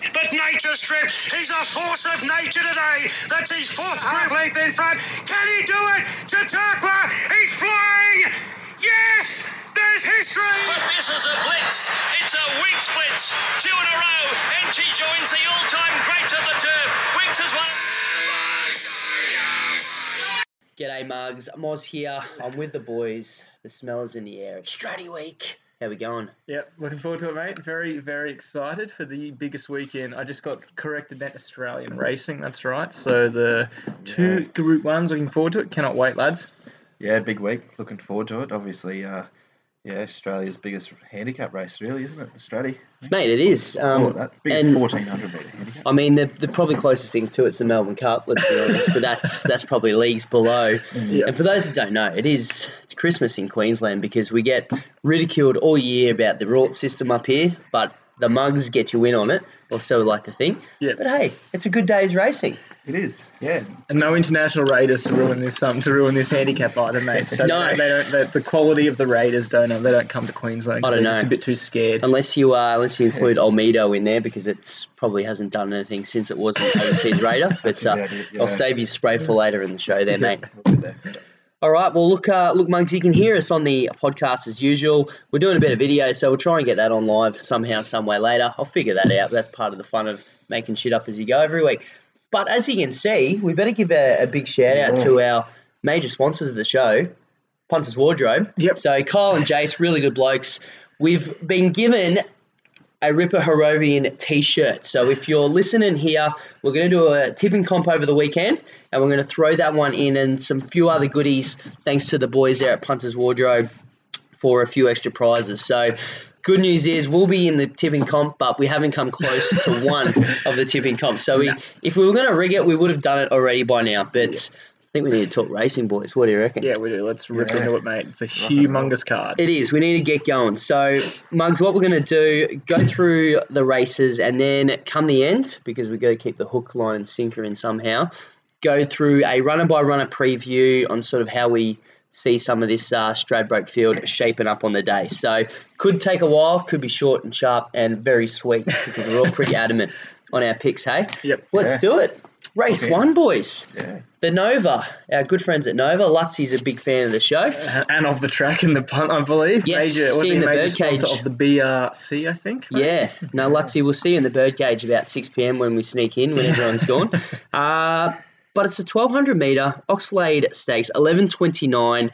But Nature Strip, he's a force of nature today. That's his fourth half length in front. Can he do it? Chautauqua, he's flying. Yes, there's history. But this is a blitz. It's a Winx blitz. Two in a row, and she joins the all-time greats of the turf. Winx has won. G'day, mugs. Moz here. I'm with the boys. The smell is in the air. It's Stratty week. How we going? Yep, looking forward to it, mate. Very, very excited for the biggest weekend. I just got corrected that Australian racing. That's right. So the two Group Ones. Looking forward to it. Cannot wait, lads. Yeah, big week. Looking forward to it. Obviously, uh, yeah, Australia's biggest handicap race, really, isn't it? The Stratty. Mate, it is. Um, oh, that biggest 1400 metre handicap. I mean, the, the probably closest things to it's the Melbourne Cup, let's be honest, but that's that's probably leagues below. Yeah. And for those who don't know, it is it's Christmas in Queensland because we get ridiculed all year about the rort system up here, but the mugs get you in on it, or so we like to think. Yeah. But hey, it's a good day's racing. It is, yeah. And no international raiders to ruin this um, to ruin this handicap either, mate. So No. they, they don't. They, the quality of the raiders don't. um, They don't come to Queensland. I don't they're just a bit too scared. Unless you uh, unless you include Olmedo in there because it's probably hasn't done anything since it was an overseas raider. But uh, about it, yeah. I'll save you spray for later in the show there, mate. We'll get there. All right. Well, look, uh, look, Mugs, you can hear us on the podcast as usual. We're doing a bit of video, so we'll try and get that on live somehow, some way later. I'll figure that out. That's part of the fun of making shit up as you go every week. But as you can see, we better give a, a big shout out to our major sponsors of the show, Punters Wardrobe. Yep. So Kyle and Jace, really good blokes. We've been given a Ripper Harovian t-shirt. So if you're listening here, we're going to do a tipping comp over the weekend, and we're going to throw that one in and some few other goodies thanks to the boys there at Punters Wardrobe for a few extra prizes. So good news is we'll be in the tipping comp, but we haven't come close to one of the tipping comps. So we, if we were going to rig it, we would have done it already by now. But I think we need to talk racing, boys. What do you reckon? yeah, we do. Let's rip Yeah. into it, mate. It's a humongous card. It is. We need to get going. So, Mugs, what we're going to do, go through the races and then come the end, because we've got to keep the hook, line, and sinker in somehow, go through a runner by runner preview on sort of how we see some of this uh, Stradbroke field shaping up on the day. So, could take a while, could be short and sharp and very sweet, because we're all pretty adamant on our picks, hey? Yep. Let's Yeah. do it. Race Okay. one, boys. Yeah. The Nova, our good friends at Nova. Lutzie's a big fan of the show. and of the track and the punt, I believe. Yes, major, see in the major birdcage. of the BRC, I think. mate? Yeah. No, Lutzy, we'll see you in the birdcage about 6 p.m. when we sneak in, when everyone's gone. Uh, but it's a 1200 metre Oxlade Stakes, 11.29.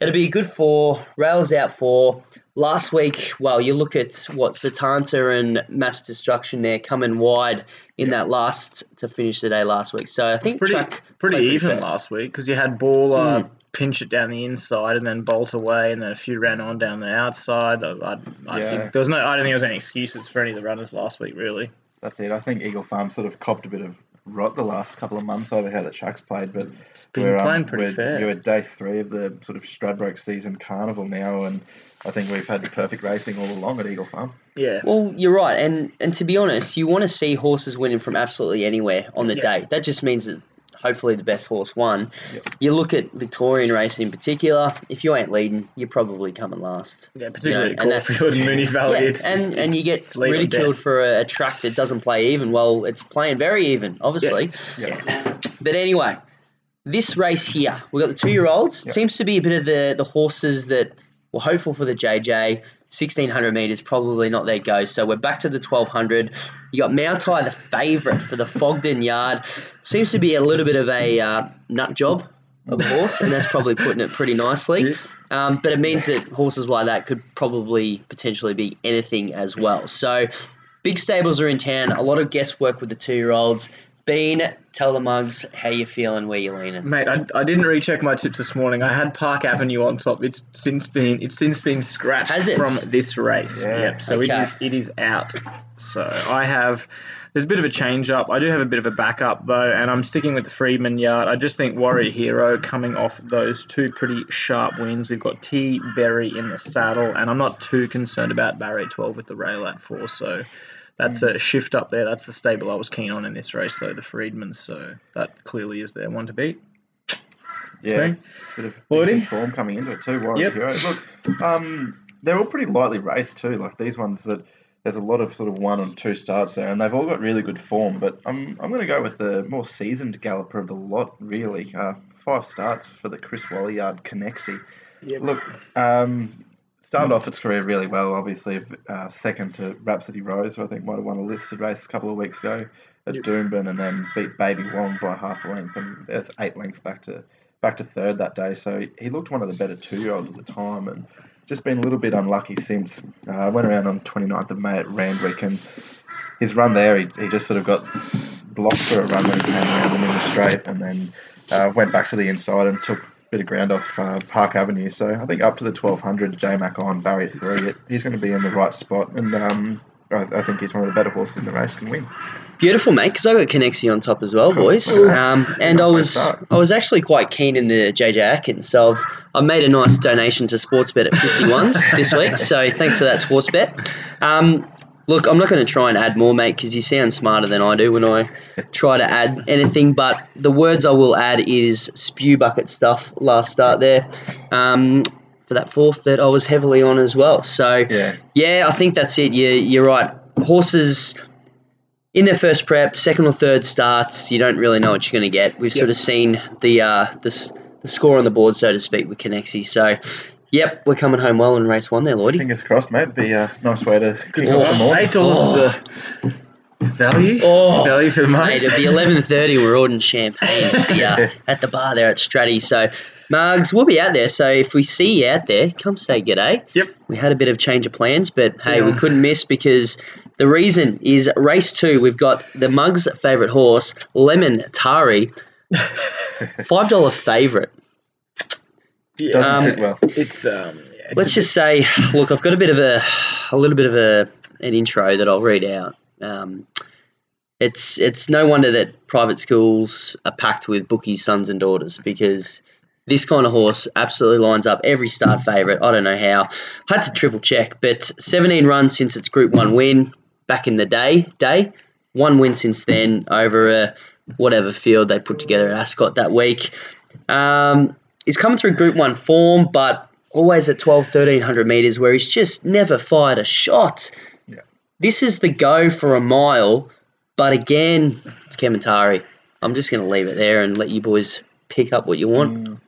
It'll be a good four. Rails out four. Last week, well, you look at what Satanta and Mass Destruction there coming wide in that last to finish the day last week. So I think pretty track pretty even fair. last week because you had Baller Mm. pinch it down the inside and then bolt away, and then a few ran on down the outside. I, I, I Yeah. think there was no. I don't think there was any excuses for any of the runners last week, really. That's it. I think Eagle Farm sort of copped a bit of rot the last couple of months over how the track's played, but been we're, um, playing pretty we're, fair. You're at day three of the sort of Stradbroke season carnival now, and I think we've had the perfect racing all along at Eagle Farm. Yeah. Well, you're right, and and to be honest, you want to see horses winning from absolutely anywhere on the Yeah. day. That just means that hopefully the best horse won. Yep. You look at Victorian racing in particular. If you ain't leading, you're probably coming last. Yeah, particularly and at that's- Caulfield and Moonee Valley. Yeah, it's and just- and it's- you get it's lead ridiculed for a, a track that doesn't play even. Well, it's playing very even, obviously. Yeah. But anyway, this race here, we've got the two year olds. Yep. Seems to be a bit of the, the horses that were hopeful for the JJ. 1600 metres, probably not their go. So we're back to the 1200. You got Mautai, the favourite for the Fogden Yard. Seems to be a little bit of a uh, nut job of a horse, and that's probably putting it pretty nicely. Um, but it means that horses like that could probably potentially be anything as well. So big stables are in town. A lot of guesswork with the two year olds. Bean, tell the mugs how you feeling, where you're leaning. Mate, I, I didn't recheck my tips this morning. I had Park Avenue on top. It's since been it's since been scratched Has it? from this race. Yeah. Yep. So Okay. it is it is out. So I have there's a bit of a change up. I do have a bit of a backup though, and I'm sticking with the Freedman yard. I just think Warrior Hero coming off those two pretty sharp wins. We've got T Berry in the saddle, and I'm not too concerned about barrier 12 with the rail at four. So that's a shift up there. That's the stable I was keen on in this race, though, the Freedman. So that clearly is their one to beat. Yeah, me. bit of Lloydie? decent form coming into it too. Warrior Yep. Hero. Look, um, they're all pretty lightly raced too. Like these ones that there's a lot of sort of one and two starts there, and they've all got really good form. But I'm I'm going to go with the more seasoned galloper of the lot. Really, uh, five starts for the Chris Waller yard Connexy. Yeah. Look, um, started off its career really well. Obviously, uh, second to Rhapsody Rose, who I think might have won a listed race a couple of weeks ago at Doomben, and then beat Baby Wong by half a length, and there's eight lengths back to back to third that day. So he looked one of the better two year olds at the time, and just been a little bit unlucky since. Uh, I went around on 29th of May at Randwick, and his run there, he, he just sort of got blocked for a run when he came around and in the straight, and then uh, went back to the inside and took bit of ground off uh, Park Avenue. So I think up to the 1200, J Mac on barrier three, it, he's going to be in the right spot, and um, I, I think he's one of the better horses in the race, can win. Beautiful, mate. Because I got Connexy on top as well, Cool. boys. Um, and I Nice way to was. I was actually quite keen in the JJ Atkins, so I've, I made a nice donation to Sportsbet at 51s this week. So thanks for that, Sportsbet. Um, look, I'm not going to try and add more, mate, because you sound smarter than I do when I try to add anything. But the words I will add is spew bucket stuff. Last start there. Um, for that fourth that I was heavily on as well. So Yeah. yeah, I think that's it. You, you're right. Horses in their first prep, second or third starts, you don't really know what you're going to get. We've sort of seen the uh, the, the score on the board, so to speak, with Connexy. So, yep, we're coming home well in race one there, Lloydie. Fingers crossed, mate. Be a nice way to kick off the morning. Eight dollars is a value. Oh. value for the Mate, money. it'll be eleven thirty. We're ordering champagne at the, uh, at the bar there at Stratty. So, Margs, we'll be out there. So if we see you out there, come say g'day. Yep. We had a bit of change of plans, but hey, we couldn't miss because the reason is race two. We've got the Mugs' favourite horse, Lemon Tari, five dollar favourite. Doesn't Um, sit well. It's um. Yeah, it's Let's a just say, look, I've got a bit of a, a little bit of a an intro that I'll read out. Um, it's it's no wonder that private schools are packed with bookies' sons and daughters because this kind of horse absolutely lines up every start favourite. I don't know how. Had to triple check, but 17 runs since its Group One win back in the day. Day one win since then over a whatever field they put together at Ascot that week. Um, he's coming through Group One form, but always at 12, 1300 meters where he's just never fired a shot. Yeah. This is the go for a mile, but again, it's Kementari. I'm just going to leave it there and let you boys pick up what you want.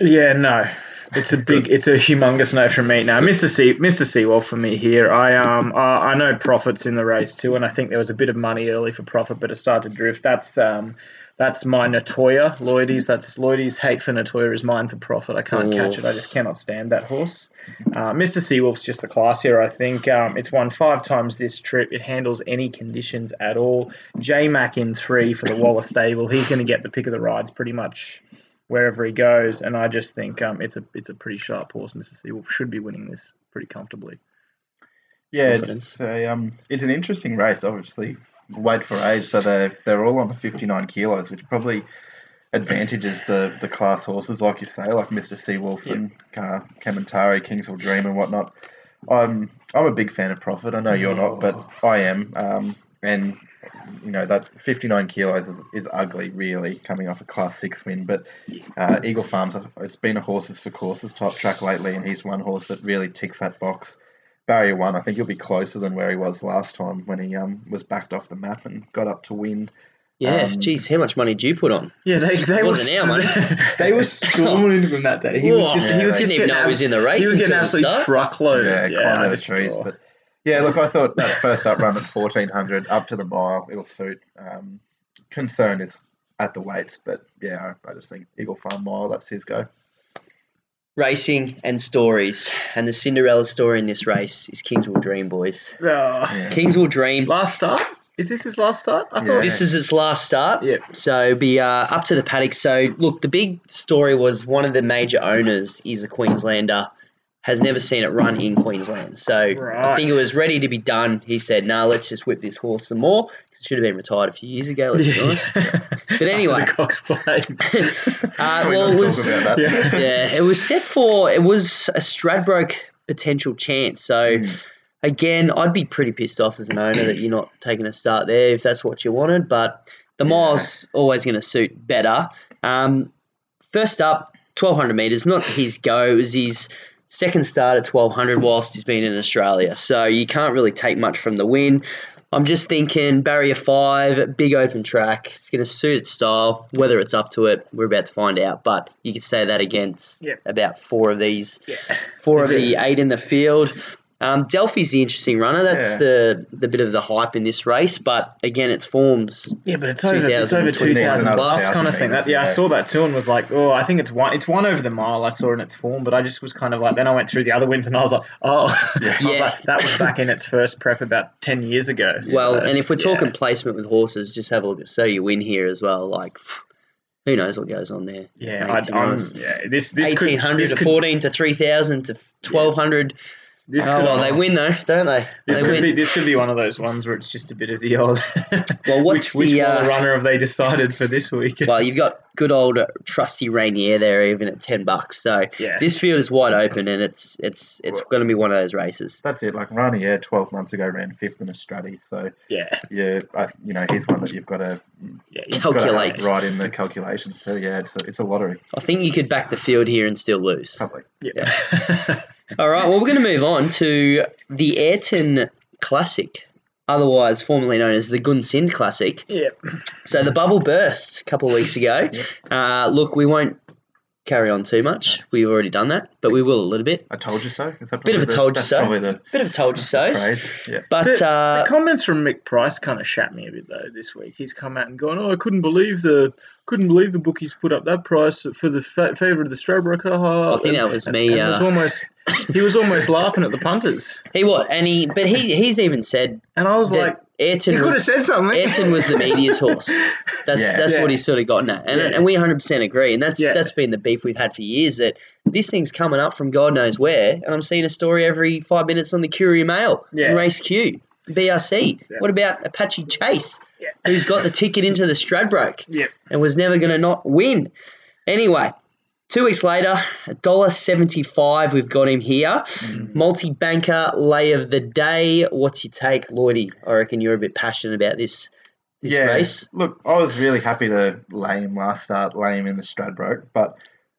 Yeah, no. It's a big, it's a humongous no from me. Now, Mr. Sea, Mr. Seawolf for me here. I um, I, I know profits in the race too, and I think there was a bit of money early for profit, but it started to drift. That's um, that's my Natoya, Lloydie's. That's Lloydie's hate for Natoya is mine for profit. I can't Oh. catch it. I just cannot stand that horse. Uh, Mr. Seawolf's just the class here. I think um, it's won five times this trip. It handles any conditions at all. J Mac in three for the Waller stable. He's going to get the pick of the rides pretty much wherever he goes, and I just think um, it's a it's a pretty sharp horse. Mr. Seawolf should be winning this pretty comfortably. Yeah, confidence. it's a, um, it's an interesting race. Obviously, weight for age, so they're they're all on the fifty nine kilos, which probably advantages the the class horses, like you say, like Mister Seawolf and uh, Kementari, Kingsville Dream, and whatnot. I'm I'm a big fan of Profit. I know you're not, but I am. Um, and you know that 59 kilos is, is ugly, really, coming off a Class Six win. But uh, Eagle Farms, it's been a horses for courses type track lately, and he's one horse that really ticks that box barrier one, I think he'll be closer than where he was last time when he um, was backed off the map and got up to win. Yeah, Um, geez, how much money did you put on? Yeah, they, they Wasn't our money. they were storming him that day. He was Whoa. just Yeah, he was they just didn't even getting know he was in the race He was getting absolutely start. truckloaded. yeah, Yeah, climbed I out of just- trees. oh. But yeah, look, I thought that first up run at 1400 up to the mile, it'll suit. Um, concern is at the weights, but yeah, I, I just think Eagle Farm Mile, that's his go. Racing and stories. And the Cinderella story in this race is Kings Will Dream, boys. Oh. Yeah. Kings Will Dream. Last start? Is this his last start? I Yeah. thought This is its last start. Yeah. So be uh, up to the paddock. So look, the big story was one of the major owners is a Queenslander, has never seen it run in Queensland. So I think it was ready to be done. He said, "No, let's just whip this horse some more. It should have been retired a few years ago. Let's be honest." But anyway. the Cox Plate. Uh, well, it was? Yeah. yeah, it was set for it was a Stradbroke potential chance. So Mm. again, I'd be pretty pissed off as an owner that you're not taking a start there if that's what you wanted. But the mile's always going to suit better. Um, first up, 1200 meters, not his go. It was his second start at 1200 whilst he's been in Australia. So you can't really take much from the win. I'm just thinking barrier five, big open track. It's going to suit its style. Whether it's up to it, we're about to find out. But you could say that against Yeah. about four of these, Yeah. four Is of the eight in the field. Um, Delphi's the interesting runner. That's Yeah. the the bit of the hype in this race. But again, its forms Yeah, but it's over, it's 2000, over 2,000 another plus 1,000 kind of thing. That, metres, yeah, I saw that too and was like, oh, I think it's one. It's one over the mile. I saw in its form, but I just was kind of like. Then I went through the other wins and I was like, oh, I was Yeah. like, that was back in its first prep about 10 years ago. Well, So, and if we're yeah. talking placement with horses, just have a look at So You Win here as well. Like, who knows what goes on there? yeah, mate, I, I'm, yeah, this this could this to could, 14 to 3000 to 1200. This oh, could well, they win though, don't they? This they could win. be this could be one of those ones where it's just a bit of the old. Well, what's which which the, Waller uh, runner have they decided for this week? well, you've got good old trusty Rainier there, even at 10 bucks. So yeah, this field is wide open, and it's it's it's going to be one of those races. That's it. Like Rainier, yeah, 12 months ago ran fifth in Australia. So, yeah, yeah, I, you know, he's one that you've got to yeah. Calculate. right in the calculations too. Yeah, it's a, it's a lottery. I think you could back the field here and still lose. Probably. Yeah. All right, well, we're going to move on to the Ayrton Classic, otherwise formerly known as the Gunsynd Classic. yeah. So the bubble burst a couple of weeks ago. Uh, look, we won't carry on too much. We've already done that, but we will a little bit. I told you so. Is that Bit of a the- told you so. The Bit of a told you so. Yeah. But The, uh, the comments from Mick Price kind of shat me a bit though this week. He's come out and gone, "Oh, I couldn't believe the couldn't believe the bookies put up that price for the fa- favourite of the Stradbroke." ha, ha." I think that was me, and it was uh, almost he was almost laughing at the punters, he what? And he, but he, he's even said and I was that like, Ayrton "You could have said something." Ayrton was the media's horse. That's Yeah. that's Yeah. what he's sort of gotten at, and Yeah. and we 100 percent agree. And that's Yeah. that's been the beef we've had for years. That this thing's coming up from God knows where, and I'm seeing a story every five minutes on the Courier Mail Yeah. and Race Q, BRC. Yeah. What about Apache Chase, Yeah. who's got the ticket into the Stradbroke Yeah. and was never going to not win? Anyway. Two weeks later, $1.75, we've got him here. Mm-hmm. Multi banker lay of the day. What's your take, Lloydie? I reckon you're a bit passionate about this this yeah. race. Look, I was really happy to lay him last start, lay him in the Stradbroke, but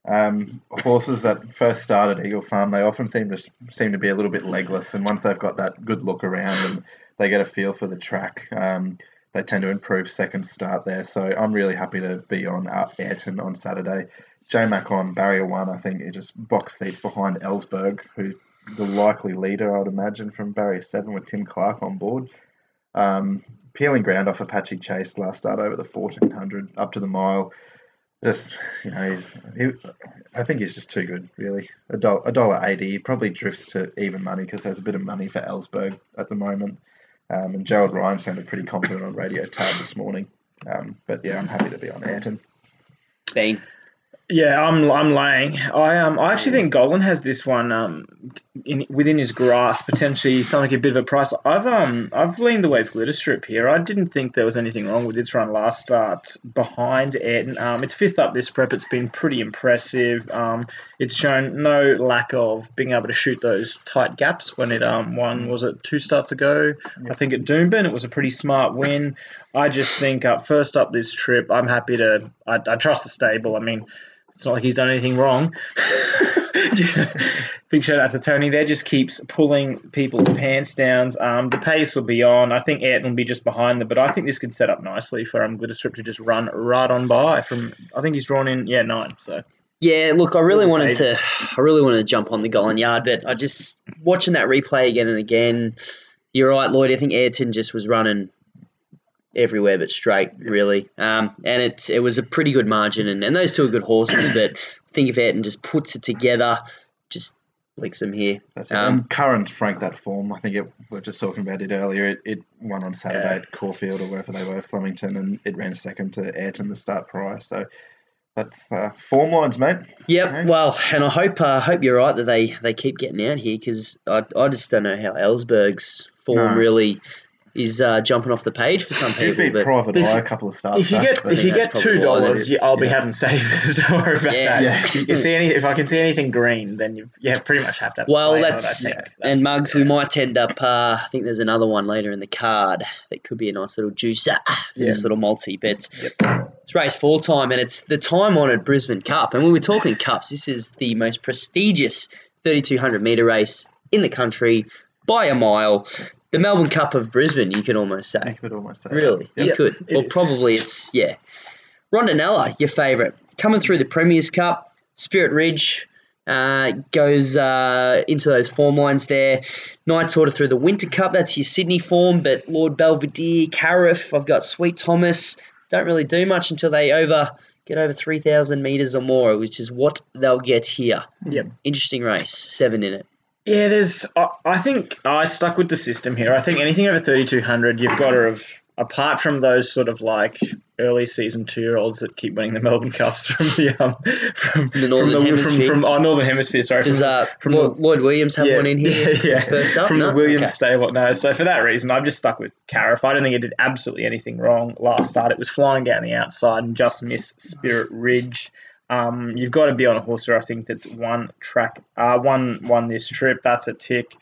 um, horses that first started at Eagle Farm, they often seem to seem to be a little bit legless, and once they've got that good look around and they get a feel for the track, um, they tend to improve second start there. So I'm really happy to be on uh, Ayrton on Saturday. J Mac on barrier one, I think it just box seats behind Ellsberg, who the likely leader, I would imagine, from barrier seven with Tim Clark on board. Um, peeling ground off Apache Chase last start over the 1400 up to the mile. Just you know, he's he, I think he's just too good, really. A dollar, eighty. He probably drifts to even money because there's a bit of money for Ellsberg at the moment. Um, and Gerald Ryan sounded pretty confident on Radio Tab this morning. Um, but yeah, I'm happy to be on Ayrton. Bean. Yeah, I'm I'm laying. I um I actually think Gollan has this one um in, within his grasp potentially something a bit of a price. I've um I've leaned the way for Glitter Strip here. I didn't think there was anything wrong with its run last start behind Ayrton. Um, it's fifth up this prep. It's been pretty impressive. Um, it's shown no lack of being able to shoot those tight gaps when it um won. Was it two starts ago? I think at Doomben it was a pretty smart win. I just think uh, first up this trip, I'm happy to. I, I trust the stable. I mean, it's not like he's done anything wrong. Big shout out to Tony there. Just keeps pulling people's pants down. Um, the pace will be on. I think Ayrton will be just behind them, but I think this could set up nicely for um, Glitter Strip to just run right on by. From I think he's drawn in yeah nine. So Yeah, look, I really wanted to. I really wanted to jump on the Gollan yard, but I just watching that replay again and again. You're right, Lloyd. I think Ayrton just was running everywhere but straight, really. Um, and it it was a pretty good margin, and, and those two are good horses. but I think if Ayrton just puts it together, just licks them here. That's. Um, current Frank that form. I think it, we were just talking about it earlier. It, it won on Saturday Yeah. at Caulfield or wherever they were, Flemington, and it ran second to Ayrton the start prior. So that's uh, form lines, mate. Yep. Well, and I hope uh, hope you're right that they, they keep getting out here because I, I just don't know how Ellsberg's form No. really is uh, jumping off the page for some Did people. beat But Private Eye a couple of starts. if you get if you get two probably why they dollars. I'll be Yeah. having savers. Don't worry about Yeah. that. Yeah. If you see any, if I can see anything green, then you yeah pretty much have to. Have Well, play on it, that's, I think. and That's- mugs. We might end up. Uh, I think there's another one later in the card that could be a nice little juicer. for This little multi, but Yep. it's race four time, and it's the time honoured Brisbane Cup. And when we're talking cups, this is the most prestigious 3200 metre race in the country by a mile. The Melbourne Cup of Brisbane, you could almost say. You could almost say. Really, you could. it Well, is. probably it's yeah. Rondinella, your favourite, coming through the Premier's Cup. Spirit Ridge uh, goes uh, into those form lines there. Night sort of through the Winter Cup. That's your Sydney form. But Lord Belvedere, Cariff, I've got Sweet Thomas. Don't really do much until they over get over three thousand meters or more, which is what they'll get here. Yep. Interesting race, seven in it. Yeah, there's. I, I think I stuck with the system here. I think anything over 3,200, you've got to have, apart from those sort of like early season two year olds that keep winning the Melbourne Cups from the um from The Northern from, the, from, Hemisphere. from oh Northern Hemisphere. Sorry, Does from, uh, from Lloyd, Lloyd Williams have yeah, one in here? Yeah, yeah. First up? from No? the Williams Okay. stable. No, so for that reason, I've just stuck with Cariff. I don't think it did absolutely anything wrong last start. It was flying down the outside and just missed Spirit Ridge. Um, you've got to be on a horse I think, that's one track, uh, one one this trip. That's a tick.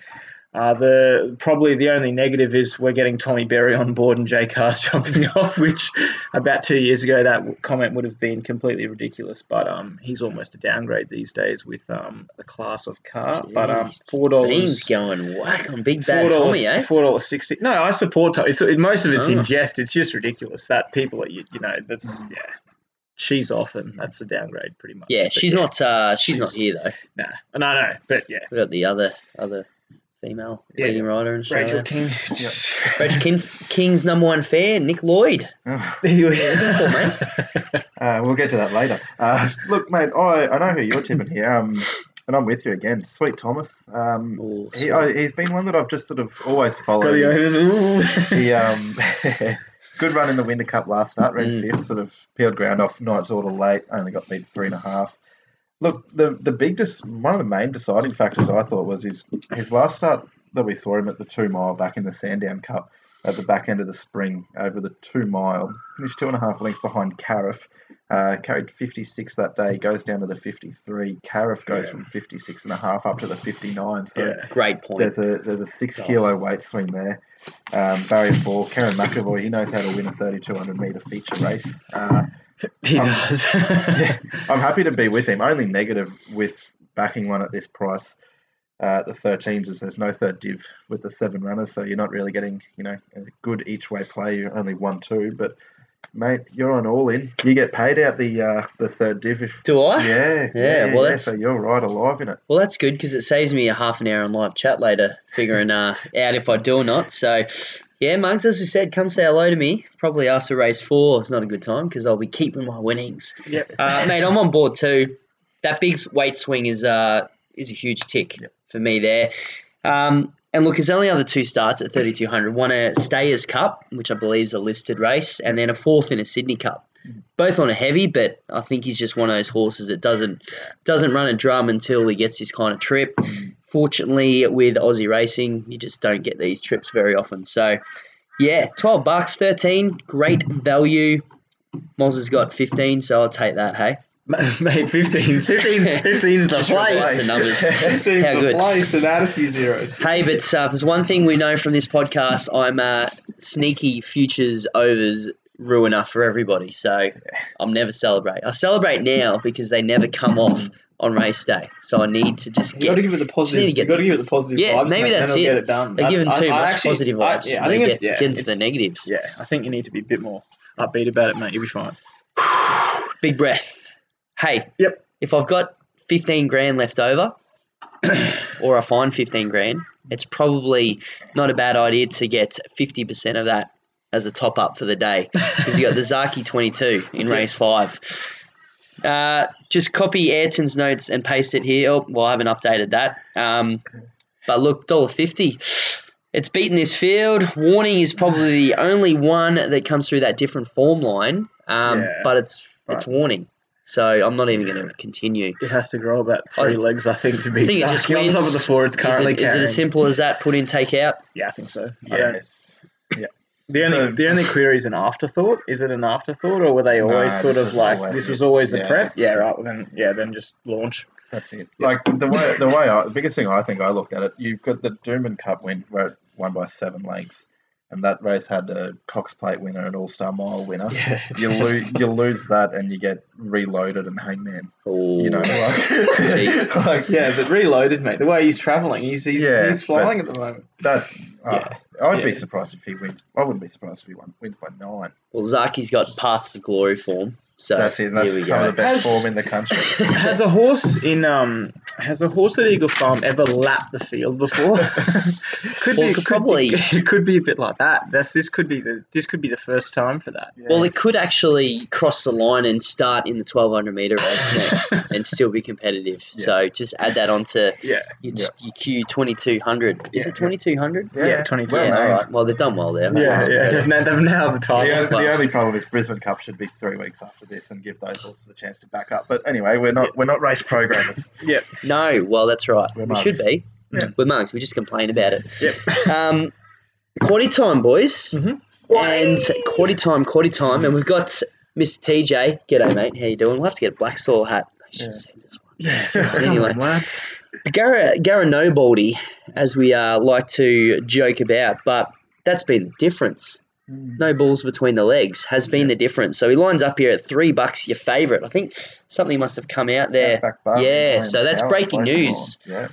Uh, the probably the only negative is we're getting Tommy Berry on board and Jay Cars jumping off, which about two years ago that comment would have been completely ridiculous. But um, he's almost a downgrade these days with um, the class of Kah. But um, four Beans dollars. going whack on big bad Tommy, eh? four dollars sixty. No, I support. Tommy. It's it, most of it's Oh. in jest. It's just ridiculous that people are you, you know that's yeah. She's off, and that's a downgrade pretty much. Yeah, But she's not. Uh, she's, not here though. Nah, no, no, but yeah, We got the other other female Yeah. leading rider in Australia. Rachel King. Rachel King, King's number one fair, Nick Lloyd. Uh, we'll get to that later. Uh, look, mate, I, I know who you're tipping here, um, and I'm with you again. Sweet Thomas. Um, Oh, he, I, he's been one that I've just sort of always followed. He, um, good run in the Winter Cup last start, ran Mm. fifth, sort of peeled ground off Knight's Order late, only got beat three and a half. Look, the the big, dis- one of the main deciding factors I thought was his his last start that we saw him at the two mile back in the Sandown Cup at the back end of the spring over the two mile, finished two and a half lengths behind Cariff. Uh, carried 56 that day, goes down to the 53. Cariff goes Yeah. from 56 and a half up to the 59. So Yeah. great point. there's a there's a six kilo weight swing there. Um, barrier four, Kerrin McEvoy, he knows how to win a 3200 meter feature race. Uh, He Um, does. yeah, I'm happy to be with him. Only negative with backing one at this price. Uh, the 13s is there's no third div with the seven runners, so you're not really getting you know a good each way play. You're only one two, but mate, you're on all in. You get paid out the uh, the third div. If, Do I? yeah, Yeah, well, that's- so you're right alive in it. Well, that's good because it saves me a half an hour on live chat later, figuring uh, out if I do or not. So, yeah, Mugs, as we said, come say hello to me. Probably after race four. It's not a good time because I'll be keeping my winnings. Yep. Uh, mate, I'm on board too. That big weight swing is uh is a huge tick for me there. Um, and look, his only other two starts at 3200. One a Stayers Cup, which I believe is a listed race, and then a fourth in a Sydney Cup. Both on a heavy, but I think he's just one of those horses that doesn't doesn't run a drum until he gets this kind of trip. Fortunately, with Aussie racing, you just don't get these trips very often. So, yeah, 12 bucks, 13, great value. Moz has got 15, so I'll take that, hey? Mate, 15. 15 15's the Just replace the place. numbers. 15's How the good. place and add a few zeros. Hey, but uh, if there's one thing we know from this podcast, I'm a sneaky futures overs ruiner for everybody. So I'm never celebrate. I celebrate now because they never come off on race day. So I need to just You got to give it the positive. to get- got to give it the positive Yeah, vibes. maybe mate, that's then it'll get it done. They're giving That's- too I- I much actually- positive I- vibes. yeah, I They think it's get yeah, against the it's- negatives. Yeah, I think you need to be a bit more upbeat about it, mate. You'll be fine. Big breath. Hey. Yep. If I've got 15 grand left over, or I find 15 grand, it's probably not a bad idea to get 50% of that as a top up for the day because you got the Zaki 22 in race five. Uh, just copy Ayrton's notes and paste it here. Oh, well, I haven't updated that. Um, but look, $1.50. It's beaten this field. Warning is probably the only one that comes through that different form line, um, Yeah. but it's it's warning. So I'm not even going to continue. It has to grow about three I- legs, I think, to be I think it just on wins. top of the four. It's currently is, it, is it carrying. as simple as that? Put in, take out. Yeah, I think so. I don't- The only the only query is an afterthought. Is it an afterthought, or were they No, always sort of like always this was always the Yeah. prep? Yeah, right. Well, then yeah, then just launch. That's it. Like the way the way I, the biggest thing I think I looked at it, you've got the Doomben Cup win where it won by seven lengths. And that race had a Cox Plate winner, and All Star Mile winner. Yeah, You lose, you lose that, and you get reloaded and hangman. Oh, You know, like, Jeez. like Yeah, but reloaded, mate. The way he's travelling, he's he's, Yeah, he's flying at the moment. that. Yeah. uh, I'd Yeah. be surprised if he wins. I wouldn't be surprised if he won, wins by nine. well, Zaaki's got paths to glory form. So That's it. That's some go. of the best Has- form in the country. Has a horse in um has a horse at Eagle Farm ever lapped the field before? could Well, be could could probably- be, it could be a bit like that. That's this could be the this could be the first time for that. Well, it could actually cross the line and start in the 1200 meter race next and still be competitive. Yeah. So just add that onto Yeah, your, Yeah. your Q 2200. Is Yeah. it 2200? yeah, 22. Well yeah, named. all right. Well, they've done well there. yeah, yeah. They've now, they've now the The, title. only- the only problem is Brisbane Cup should be three weeks after this and give those horses a chance to back up. But anyway, we're not we're not race programmers. Yeah, No, well, that's right. We're we should be. Yeah. We're mugs. We just complain about it. yeah. Um, quaddy time, boys. Mhm. And quaddy time, quaddy time. And we've got Mr. TJ. G'day, mate. How you doing? We'll have to get a black soil hat. I should Yeah. have seen this one. yeah. Anyway. Come on, lads. Garra Garanobaldi, as we uh, like to joke about, but that's been the difference. No balls between the legs has been the difference. So he lines up here at three bucks, your favourite. I think something must have come out there. Bar, Yeah, so that's breaking news. Yeah.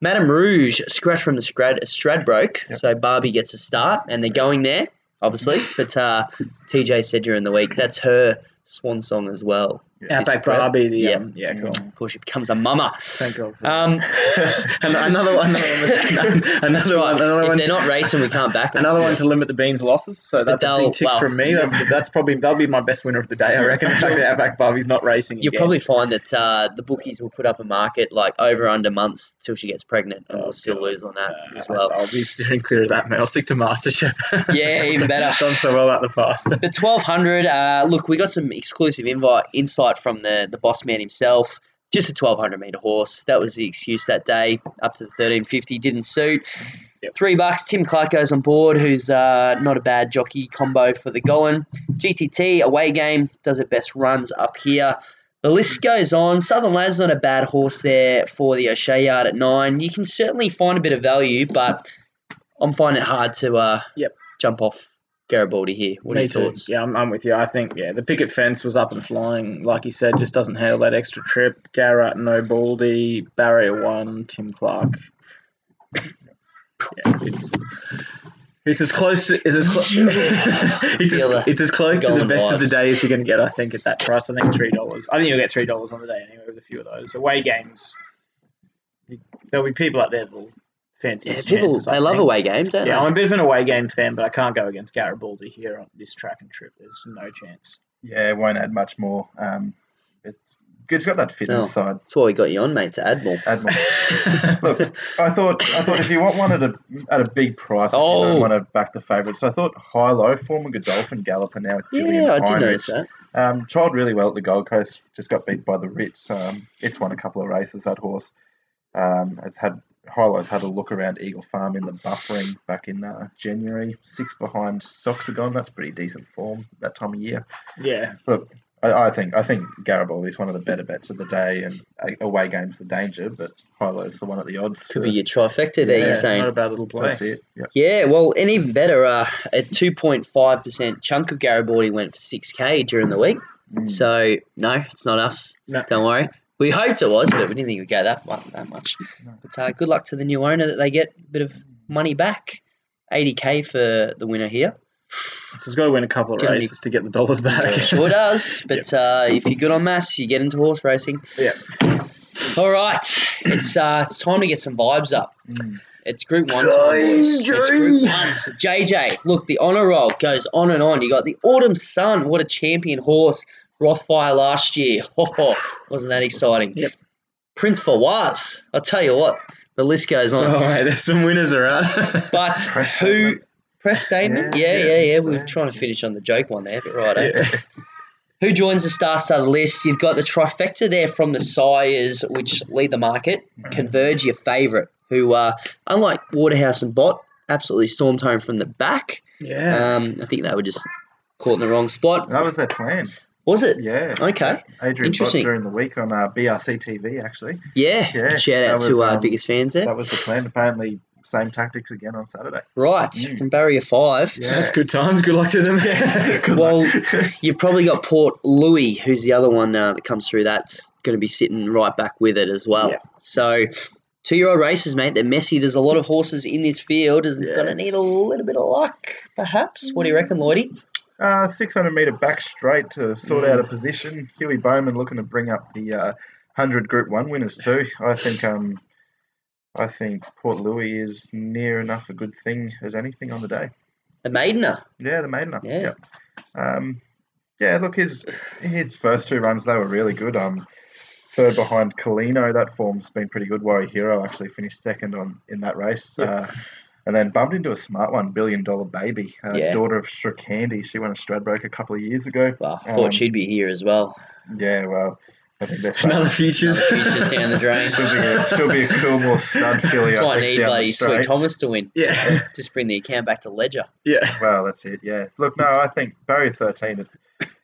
Madame Rouge, scratch from the Strad- Stradbroke. Yep. So Barbie gets a start, and they're going there, obviously. But uh, TJ said during the week that's her swan song as well. Outback Barbie. The Yeah. um, yeah, cool. Before she becomes a mama. Thank God. Um, and another one, another one, another one, another if one. they're not racing, we can't back them. Another one to limit the beans losses, so that's a big tick well- from me. That's that's probably that'll be my best winner of the day. I reckon the fact that Outback Barbie's not racing. You'll again. probably find that uh, the bookies will put up a market like over under months till she gets pregnant, and Oh, we'll still God. lose on that Uh, as well. I'll be steering clear of that, mate. I'll stick to MasterChef. Yeah, even better. Done so well at the fast. The twelve hundred. Uh, look, we got some exclusive invite insight from the the boss man himself. Just a twelve hundred meter horse. That was the excuse that day. Up to the thirteen fifty didn't suit. Yep. Three bucks. Tim Clark goes on board, who's uh, not a bad jockey combo for the Gollan. GTT away game does it best runs up here. The list goes on. Southern Lad's not a bad horse there for the O'Shea yard at nine. You can certainly find a bit of value, but I'm finding it hard to uh, Yep. jump off Garibaldi here. What are your thoughts? Yeah, I'm, I'm with you. I think yeah, the picket fence was up and flying. Like you said, just doesn't handle that extra trip. Garrett, no Baldy, barrier one, Tim Clark. Yeah, it's it's as close to it's as close it's, as, it's as close to the best of the day as you're going to get. I think at that price. I think three dollars. I think you'll get three dollars on the day anyway with a few of those away games. There'll be people out there that'll fancy Yeah, his people chances. I they love think. away games, don't Yeah, I'm a bit of an away game fan, but I can't go against Garibaldi here on this track and trip. There's no chance. Yeah, it won't add much more. Um, it's it's got that fitness No. side. That's why we got you on, mate, to add more. Add more. Look, I thought I thought if you want one at a at a big price, if you Oh. don't want to back the favourites, I thought High Low, former Godolphin galloper now with Julian Yeah, I did Heinrich. notice that. Um, trialled really well at the Gold Coast. Just got beat by the Ritz. Um, it's won a couple of races. That horse. Um, it's had Highlights had a look around Eagle Farm in the buffering back in uh, January. Six behind Soxagon. That's pretty decent form that time of year. Yeah, Look, I, I think I think Garibaldi is one of the better bets of the day, and a- away game's the danger, but Highlight's the one at the odds. Could be your trifecta there, Yeah, you're saying. not a bad little play. That's it. Yep. Yeah, well, and even better, uh, a 2.5% chunk of Garibaldi went for 6K during the week. Mm. So, no, it's not us. No. Don't worry. We hoped it was, but we didn't think it would go that, mu- that much. But uh, good luck to the new owner that they get a bit of money back. 80K for the winner here. So it's got to win a couple of Gonna be- races to get the dollars back. Sure does. But uh, if you're good on maths, you get into horse racing. Yeah. All right. It's uh, it's time to get some vibes up. Mm. It's Group One time, boys. It's Group One. So JJ, look, the honour roll goes on and on. You got the Autumn Sun. What a champion horse. Rothfire last year. Oh, wasn't that exciting? Yep. Prince Fawaz. I'll tell you what, the list goes on. Oh, mate, there's some winners around. But Press who? statement. Press statement? Yeah, Yeah, yeah, yeah. We are trying to finish on the joke one there, but right. eh? Yeah. Who joins the star-studded list? You've got the trifecta there from the sires, which lead the market. Converge, your favourite, who, uh, unlike Waterhouse and Bott, absolutely stormed home from the back. yeah. Um, I think they were just caught in the wrong spot. That was their plan. Was it? Yeah. Okay. Adrian Bott Interesting. during the week on uh, BRC TV, actually. Yeah. Yeah, Shout out that to was, our um, biggest fans there. That was the plan. Apparently, same tactics again on Saturday. Right, Mm. from barrier five. Yeah. That's good times. Good luck to them. Good Well, you've probably got Port Louis, who's the other one uh, that comes through. That's going to be sitting right back with it as well. Yeah. So, two-year-old races, mate. They're messy. There's a lot of horses in this field. Is Yeah, going to need a little bit of luck, perhaps. What do you reckon, Lloydie? Uh, 600 metre back straight to sort Mm. out a position. Huey Bowman looking to bring up the uh, 100 Group 1 winners too. I think um, I think Port Louis is near enough a good thing as anything on the day. The Maidener. Yeah, the maiden. Yeah. Yep. Um, yeah, look, his his first two runs they were really good. Um, third behind Colino, that form's been pretty good. Warrior Hero actually finished second on in that race. Uh, and then bumped into a smart one, Billion Dollar Baby, uh, Yeah. daughter of Candy. She won a Stradbroke a couple of years ago. Well, I thought Um, she'd be here as well. Yeah, well, I think that's Another futures. Another futures down the drain. Still be a, still be a Coolmore stud filly. That's why I need down the bloody Sweet. Thomas to win. yeah. Just bring the account back to ledger. Yeah. Well, that's it. Yeah. Look, no, I think barrier thirteen. It's,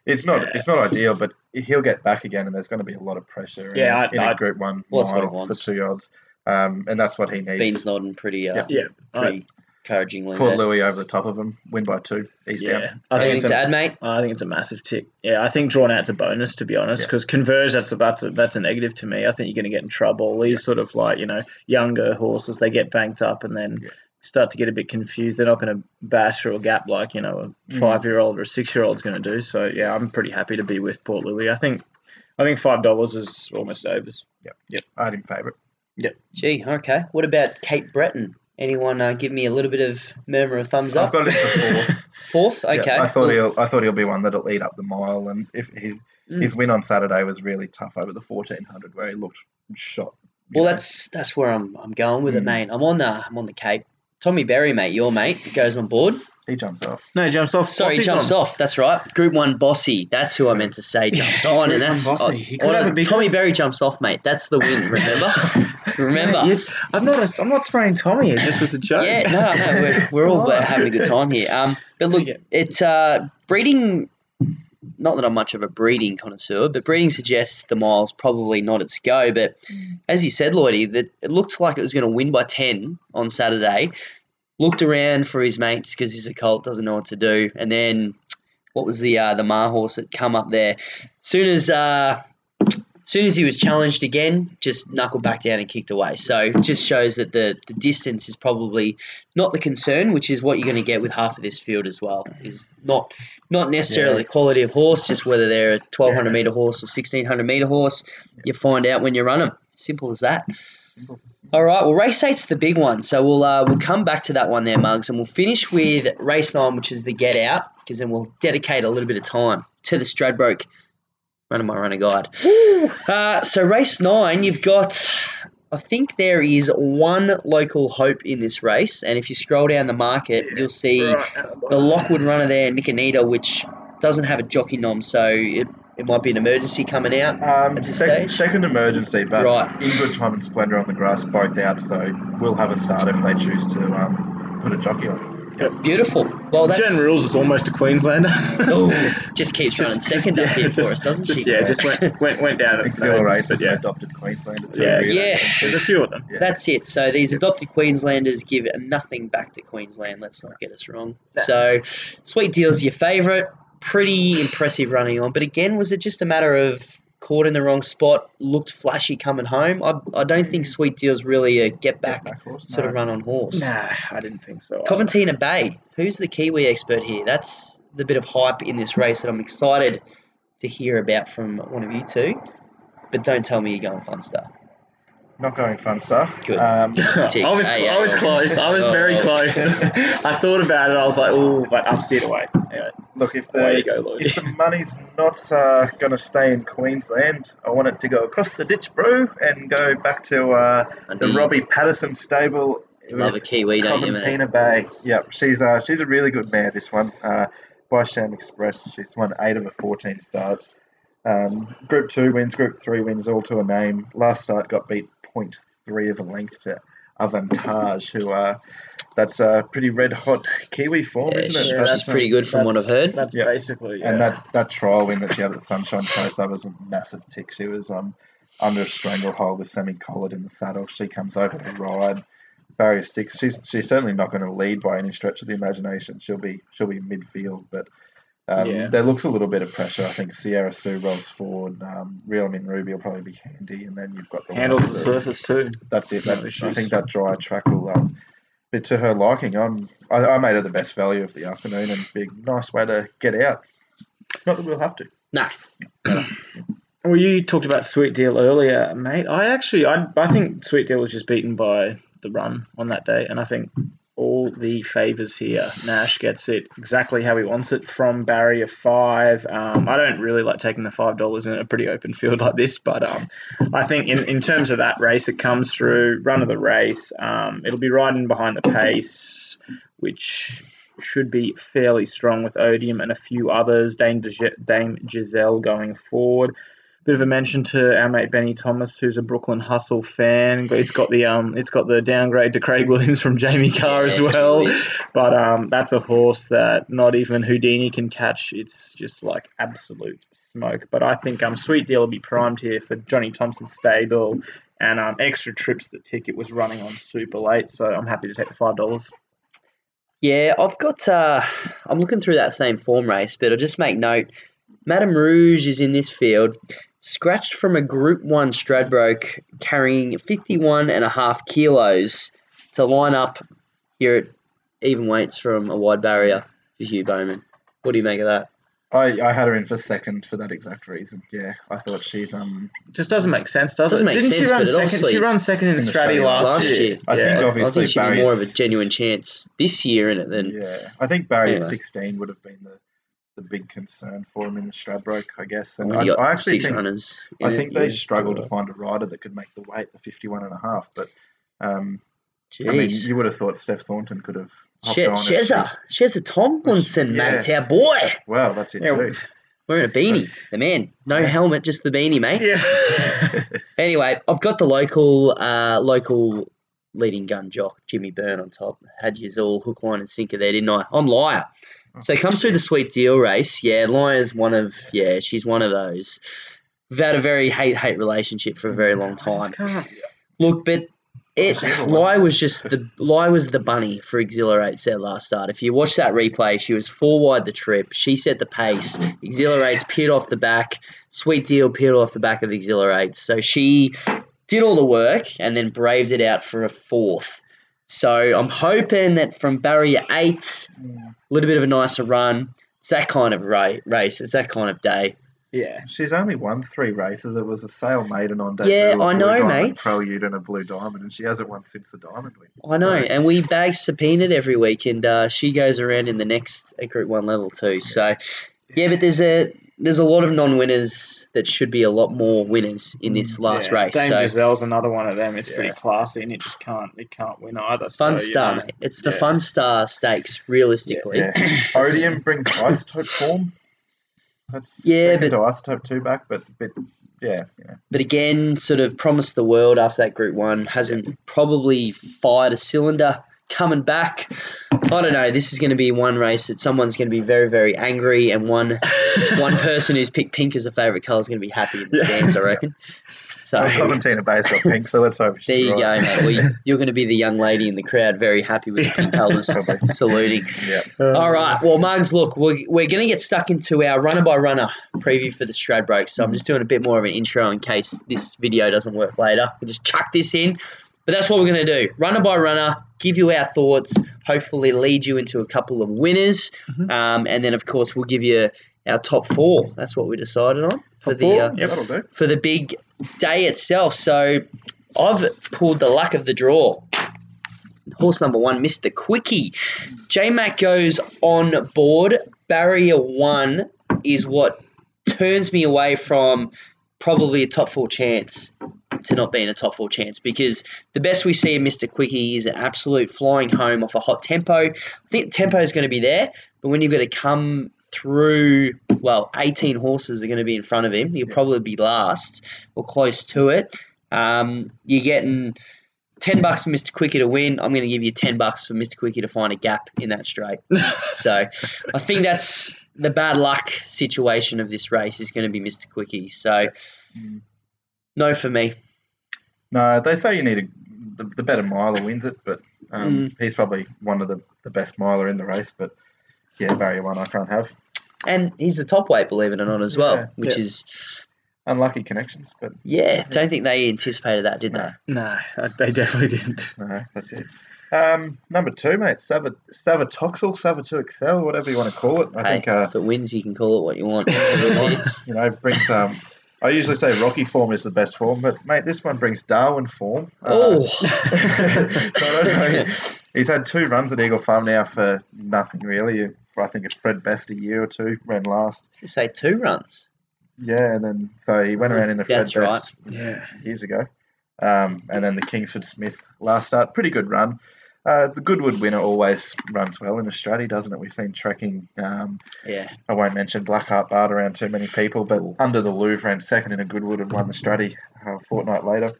it's not. It's not ideal, but he'll get back again, and there's going to be a lot of pressure. in- Yeah, I- in, a I- Group One Well, what he mile for two odds, um, and that's what he needs. Bean's nodding pretty, uh, Yeah. Yeah. I, pretty encouragingly. Port there. Louis over the top of him, win by two. He's yeah. down. I think Anything it's to a, add, mate? I think it's a massive tick. Yeah, I think drawn out's a bonus to be honest, Yeah. because converge that's a, that's a, that's a negative to me. I think you're going to get in trouble. These sort of like you know younger horses, they get banked up and then Yeah. start to get a bit confused. They're not going to bash through a gap like you know a Mm. five year old or a six year old's going to do. So yeah, I'm pretty happy to be with Port Louis. I think I think five dollars is almost overs. Yep, yep, I had him favourite. Gee, okay. What about Cape Breton? Anyone uh, give me a little bit of murmur of thumbs up? I've got it for fourth. Fourth? Okay. Yeah, I thought Well, he'll. I thought he'll be one that'll lead up the mile, and if he, Mm. his win on Saturday was really tough over the fourteen hundred, where he looked shot. well, know. that's that's where I'm I'm going with it, Mm. mate. I'm on the I'm on the Cape. Tommy Berry, mate, your mate, goes on board. He jumps off. No, he jumps off. Sorry, Bossy's jumps on. off. That's right. Group one bossy. That's who I meant to say jumps on, and Group one that's Bossy. oh, He could have a big- Tommy Berry jumps off, mate. That's the win. Remember? Remember? Yeah, you- I'm not. A, I'm not spraying Tommy. It just was a joke. Yeah, no, no, we're, we're all Come having a good time here. Um, but look, Yeah. it's uh, breeding. Not that I'm much of a breeding connoisseur, but breeding suggests the mile's probably not its go. But as you said, Lloydie, that it looks like it was going to win by ten on Saturday. Looked around for his mates because he's a colt, doesn't know what to do, and then what was the uh, the Mar horse that come up there? Soon as uh, soon as he was challenged again, just knuckled back down and kicked away. So it just shows that the, the distance is probably not the concern, which is what you're going to get with half of this field as well. Is not not necessarily the quality of horse, just whether they're a 1200 meter horse or 1600 meter horse. You find out when you run them. Simple as that. All right, well, race eight's the big one, so we'll uh, we'll come back to that one there, Mugs, and we'll finish with race nine, which is the get out, because then we'll dedicate a little bit of time to the Stradbroke running my runner guide. Uh, so race nine, you've got, I think there is one local hope in this race, and if you scroll down the market, you'll see the Lockwood runner there, Nicanita, which doesn't have a jockey nom, so it, it might be an emergency coming out. Um, At this second, stage? second emergency, but Right. in good time and splendour on the grass, both out. So we'll have a start if they choose to um, put a jockey on. Beautiful. Well, that's Jen Rules is almost a Queenslander. Oh, just keeps running second up here for just, us, doesn't just, she? Yeah, just went went, went down at Exhilarates but yeah, adopted Queenslander too. Yeah, really. Yeah. there's a few of them. Yeah. That's it. So these adopted Queenslanders give nothing back to Queensland. Let's not get us wrong. So, Sweet Deal's your favourite. Pretty impressive running on. But again, was it just a matter of caught in the wrong spot, looked flashy coming home? I, I don't think Sweet Deal's really a get back Back horse, sort of run on horse. Nah, I didn't think so. Coventina Bay. Who's the Kiwi expert here? That's the bit of hype in this race that I'm excited to hear about from one of you two. But don't tell me you're going fun stuff. Not going fun stuff. Good. Um, I was Hey, I was close. I was very Oh. close. I thought about it. I was like, oh, but upset away. Anyway, look, if the go, if the money's not uh, going to stay in Queensland, I want it to go across the ditch, bro, and go back to uh, the Robbie Patterson stable. Love a Kiwi, don't you, mate? Coventina Bay. Yep, she's uh, she's a really good mare. This one, uh, by Sham Express. She's won eight of her fourteen starts. Um, group two wins, Group three wins, all to a name. Last start got beat 0.3 of a length to Avantage, who uh, that's a pretty red hot Kiwi form, Yeah, isn't it? she- That's- she's pretty good from what I've heard. That's Yeah. basically yeah. And that, that trial win that she had at Sunshine Coast, that was a massive tick. She was um, under a stranglehold with semi collared in the saddle. She comes over to ride, Barrier six. She's she's certainly not going to lead by any stretch of the imagination. She'll be she'll be midfield, but um, Yeah. there looks a little bit of pressure. I think Sierra Sue rolls forward. Um, Real Min Ruby will probably be handy, and then you've got the Handles the surface too. That's it. No I think that dry track will um, be to her liking. I'm I, I made her the best value of the afternoon, and big nice way to get out. Not that we'll have to. No. Well, you talked about Sweet Deal earlier, mate. I actually, I, I think Sweet Deal was just beaten by the run on that day, and I think all the favors here. Nash gets it exactly how he wants it from barrier five. Um, I don't really like taking the five dollars in a pretty open field like this, but um, I think in, in terms of that race, it comes through run of the race. Um, it'll be riding behind the pace, which should be fairly strong with Odium and a few others. Dame, Dame Giselle going forward. Bit of a mention to our mate Benny Thomas, who's a Brooklyn Hustle fan. It's got the um, it's got the downgrade to Craig Williams from Jamie Kah as well. But um, that's a horse that not even Houdini can catch. It's just like absolute smoke. But I think um, Sweet Deal will be primed here for Johnny Thompson stable, and um, extra trips. The ticket was running on super late, so I'm happy to take the five dollars. Yeah, I've got. Uh, I'm looking through that same form race, but I'll just make note. Madame Rouge is in this field, scratched from a Group One Stradbroke, carrying 51 and a half kilos to line up here at even weights from a wide barrier for Hugh Bowman. What do you make of that? I, I had her in for second for that exact reason. Yeah, I thought she's um. Just doesn't make sense, does Doesn't it? make Didn't sense, she run but second? She ran second in the In the Stratty Stratty last, last year. year. I yeah. think I obviously think she'd be more of a genuine chance this year in it than Yeah, I think barrier Anyway. sixteen would have been the, the big concern for him in the Stradbroke, I guess. And I, I actually think runners. I it, think they yeah. struggled to find a rider that could make the weight, the 51 and a half. But um, Jeez. I mean, you would have thought Steph Thornton could have hopped She- on. if she- Shezza, Shezza Tomlinson, Yeah. mate, our boy. Wow, that's it Yeah, too. Wearing a beanie, the man. No Yeah. helmet, just the beanie, mate. Yeah. Anyway, I've got the local, uh, local leading gun jock, Jimmy Byrne, on top. Had you all hook, line, and sinker there, didn't I? I'm liar. So it comes through the sweet deal race. Yeah, Liar's one of yeah, she's one of those. We've had a very hate hate relationship for a very long time. Look, but it She's Lie was just the Lie was the bunny for Exhilarate's their last start. If you watch that replay, she was four wide the trip. She set the pace. Exhilarate's peered off the back. Sweet Deal peered off the back of Exhilarates. So she did all the work and then braved it out for a fourth. So I'm hoping that from barrier eight, a little bit of a nicer run. It's that kind of ra- race. It's that kind of day. yeah. She's only won three races. It was a sale maiden on debut. Yeah, I know, Diamond mate. Prelude and a blue diamond, and she hasn't won since the diamond win. I know, So- and we bag subpoenaed every week, and uh, she goes around in the next at Group One level too. So, yeah, but there's a there's a lot of non-winners that should be a lot more winners in this mm, last yeah. race. Dame so Giselle's another one of them. It's Yeah. pretty classy, and it just can't it can't win either. fun so, you star, know, mate. It's the fun star stakes, realistically. Yeah. Odium brings isotope form. That's Yeah, second but- to isotope two back, but but yeah, yeah. But again, sort of promised the world after that Group One. Hasn't probably fired a cylinder. Coming back, I don't know. This is going to be one race that someone's going to be very, very angry, and one one person who's picked pink as a favourite colour is going to be happy in the Yeah. stands. I reckon. So Well, Clementina Bay's got pink, so let's hope there you right. go, mate. Well, you're going to be the young lady in the crowd, very happy with the pink colours, saluting. Yeah. All right. Well, Mugs, look, we're, we're going to get stuck into our runner by runner preview for the Stradbroke. So I'm just doing a bit more of an intro in case this video doesn't work later. We'll just chuck this in. But that's what we're going to do. Runner by runner, give you our thoughts, hopefully lead you into a couple of winners. Um, and then, of course, we'll give you our top four. That's what we decided on for Top the uh, do. for the big day itself. So I've pulled the luck of the draw. Horse number one, Mr. Quickie. J Mac goes on board. Barrier one is what turns me away from probably a top four chance to not being a top four chance because the best we see of Mr. Quickie is an absolute flying home off a hot tempo. I think tempo is going to be there, but when you've got to come through, well, 18 horses are going to be in front of him, you'll probably be last or close to it. Um, you're getting 10 bucks for Mr. Quickie to win. I'm going to give you 10 bucks for Mr. Quickie to find a gap in that straight. so I think that's the bad luck situation of this race is going to be Mr. Quickie. So no for me. No, they say you need a the, the better miler wins it, but um, he's probably one of the, the best miler in the race. But yeah, barrier one I can't have. And he's the top weight, believe it or not, as well, Yeah, which yeah. is Unlucky connections, but yeah. Don't think they anticipated that, did they? No. No, they definitely didn't. no, that's it. Um, number two, mate, Sava, Savatoxl, Sava2 Excel, whatever you want to call it. I Hey, think uh, if it wins, you can call it what you want. you know brings um. I usually say Rocky form is the best form, but mate, this one brings Darwin form. Uh, oh, so I don't know. He's had two runs at Eagle Farm now for nothing really. For, I think it's Fred Best a year or two ran last. you say two runs. Yeah, and then so he went around in the Fred That's right. Best Yeah. years ago, um, and then the Kingsford Smith last start, pretty good run. Uh, the Goodwood winner always runs well in Australia, doesn't it? We've seen trekking. Um, Yeah, I won't mention Black Heart Bart around too many people, but under the Louvre ran second in a Goodwood and won the Strutty uh, a fortnight later.